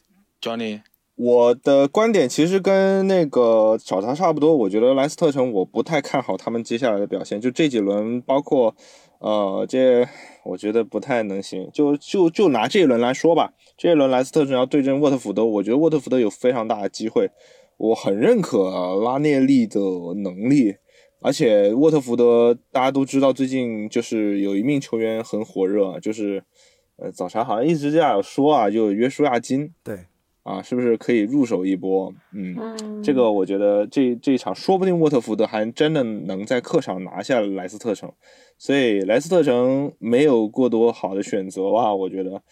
，Johnny，我的观点其实跟那个小茶差不多。我觉得莱斯特城我不太看好他们接下来的表现，就这几轮，包括呃这，我觉得不太能行。就就就拿这一轮来说吧，这一轮莱斯特城要对阵沃特福德，我觉得沃特福德有非常大的机会。我很认可拉涅利的能力，而且沃特福德大家都知道，最近就是有一名球员很火热，就是呃早茶好像一直这样说啊，就约书亚金。对，啊，是不是可以入手一波？嗯，嗯，这个我觉得这这一场说不定沃特福德还真的能在客场拿下莱斯特城，所以莱斯特城没有过多好的选择吧？我觉得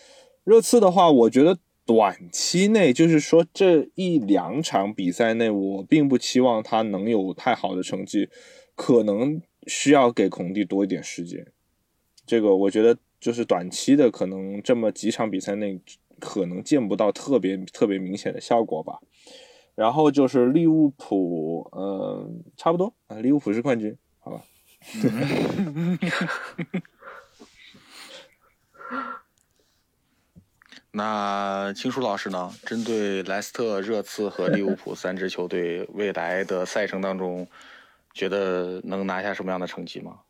热刺的话，我觉得短期内就是说这一两场比赛内，我并不期望他能有太好的成绩，可能需要给孔蒂多一点时间。这个我觉得就是短期的，可能这么几场比赛内可能见不到特别特别明显的效果吧。然后就是利物浦，呃，差不多啊，利物浦是冠军，好吧？那青叔老师呢？针对莱斯特、热刺和利物浦 三支球队未来的赛程当中，觉得能拿下什么样的成绩吗？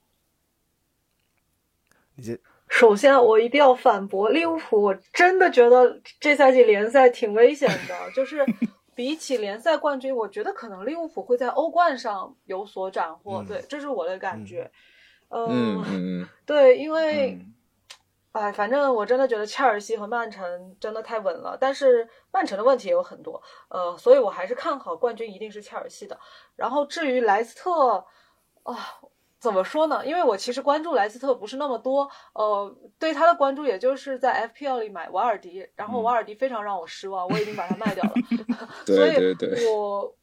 你这首先，我一定要反驳利物浦，我真的觉得这赛季联赛挺危险的。就是 比起联赛冠军，我觉得可能利物浦会在欧冠上有所斩获。嗯对，这是我的感觉。嗯嗯，对，因为嗯哎，反正我真的觉得切尔西和曼城真的太稳了，但是曼城的问题也有很多，呃，所以我还是看好冠军一定是切尔西的。然后至于莱斯特，啊、怎么说呢？因为我其实关注莱斯特不是那么多，呃，对他的关注也就是在 FPL 里买瓦尔迪，然后瓦尔迪非常让我失望，我已经把它卖掉了 所对以对对，我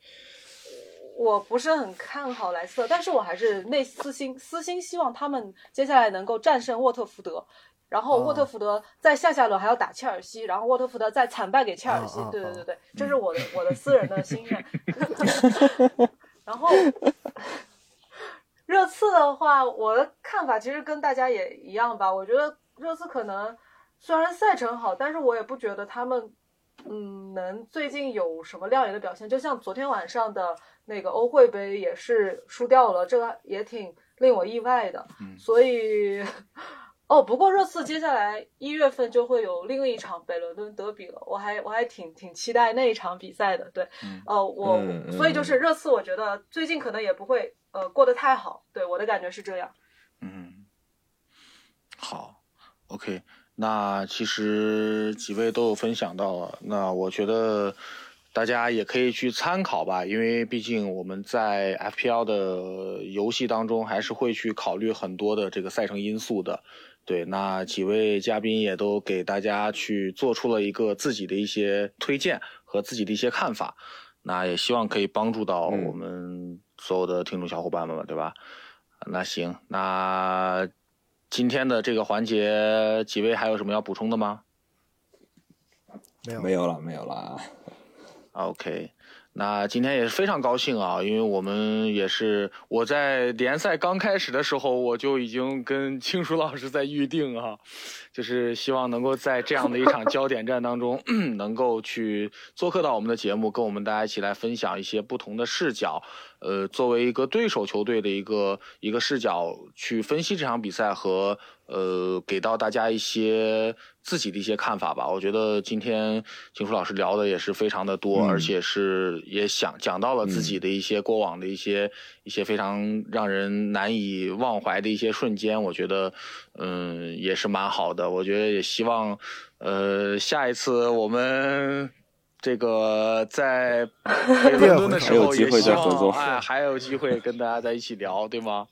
我不是很看好莱斯特，但是我还是内私心私心希望他们接下来能够战胜沃特福德。然后沃特哦福德在下下轮还要打切尔西，然后沃特福德再惨败给切尔西。对对对对，这是我的我的私人的心愿。然后热刺的话，我的看法其实跟大家也一样吧。我觉得热刺可能虽然赛程好，但是我也不觉得他们嗯能最近有什么亮眼的表现。就像昨天晚上的那个欧会杯也是输掉了，这个也挺令我意外的。嗯所以。哦，不过热刺接下来一月份就会有另一场北伦敦德比了，我还我还挺挺期待那一场比赛的。对，嗯呃，我、嗯所以就是热刺，我觉得最近可能也不会呃过得太好，对我的感觉是这样。嗯，好，OK。那其实几位都有分享到了，那我觉得大家也可以去参考吧，因为毕竟我们在 FPL 的游戏当中还是会去考虑很多的这个赛程因素的。对，那几位嘉宾也都给大家去做出了一个自己的一些推荐和自己的一些看法，那也希望可以帮助到嗯我们所有的听众小伙伴们嘛，对吧？那行，那今天的这个环节，几位还有什么要补充的吗没有没有了，没有了。？OK，那今天也是非常高兴啊，因为我们也是我在联赛刚开始的时候，我就已经跟青叔老师在预定啊，就是希望能够在这样的一场焦点战当中，能够去做客到我们的节目，跟我们大家一起来分享一些不同的视角。呃，作为一个对手球队的一个一个视角去分析这场比赛和呃给到大家一些自己的一些看法吧。我觉得今天秦叔老师聊的也是非常的多，嗯而且是也想讲到了自己的一些过往的一些、一些非常让人难以忘怀的一些瞬间。我觉得嗯也是蛮好的。我觉得也希望呃下一次我们。这个在 北伦敦的时候，还有机会也希再合作望哎还有机会跟大家在一起聊，对吗？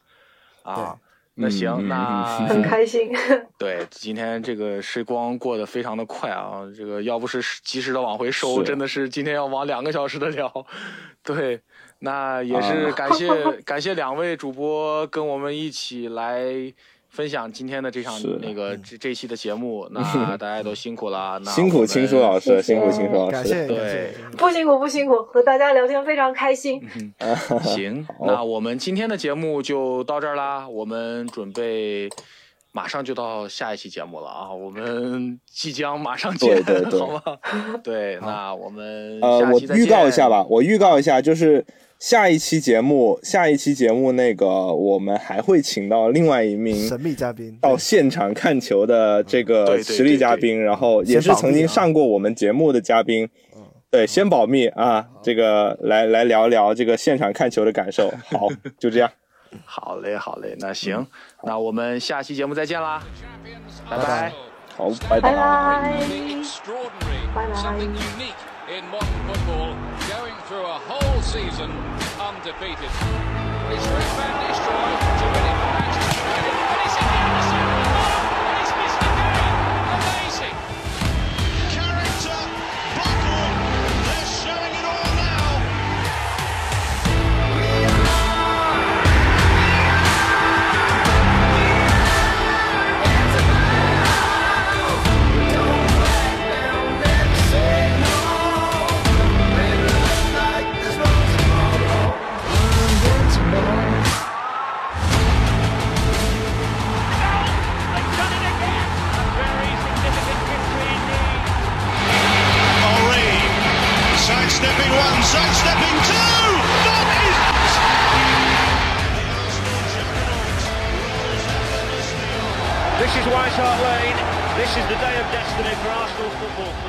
啊，那嗯行，嗯那很开心。对今天这个时光过得非常的快啊，这个要不是及时的往回收，真的是今天要往两个小时的聊。对，那也是感谢 感谢两位主播跟我们一起来分享今天的这场那个这这期的节目，那大家都辛苦了，那辛苦青叔老师，辛苦青叔老师。感谢感对谢，不辛苦不辛苦，和大家聊天非常开心。行，那我们今天的节目就到这儿啦，我们准备马上就到下一期节目了啊，我们 即将马上见，对对对。好吗？对，那我们呃，我下期再预告一见下吧，我预告一下，就是下一期节目，下一期节目那个我们还会请到另外一名神秘嘉宾到现场看球的这个实力嘉宾，然后也是曾经上过我们节目的嘉宾。对，先保密啊，这个来来聊聊这个现场看球的感受。好，就这样。好嘞，好嘞，那行，那我们下期节目再见啦，拜拜拜好，拜拜拜。拜。In modern football, going through a whole season undefeated. It's two. This is White Hart Lane. This is the day of destiny for Arsenal Football.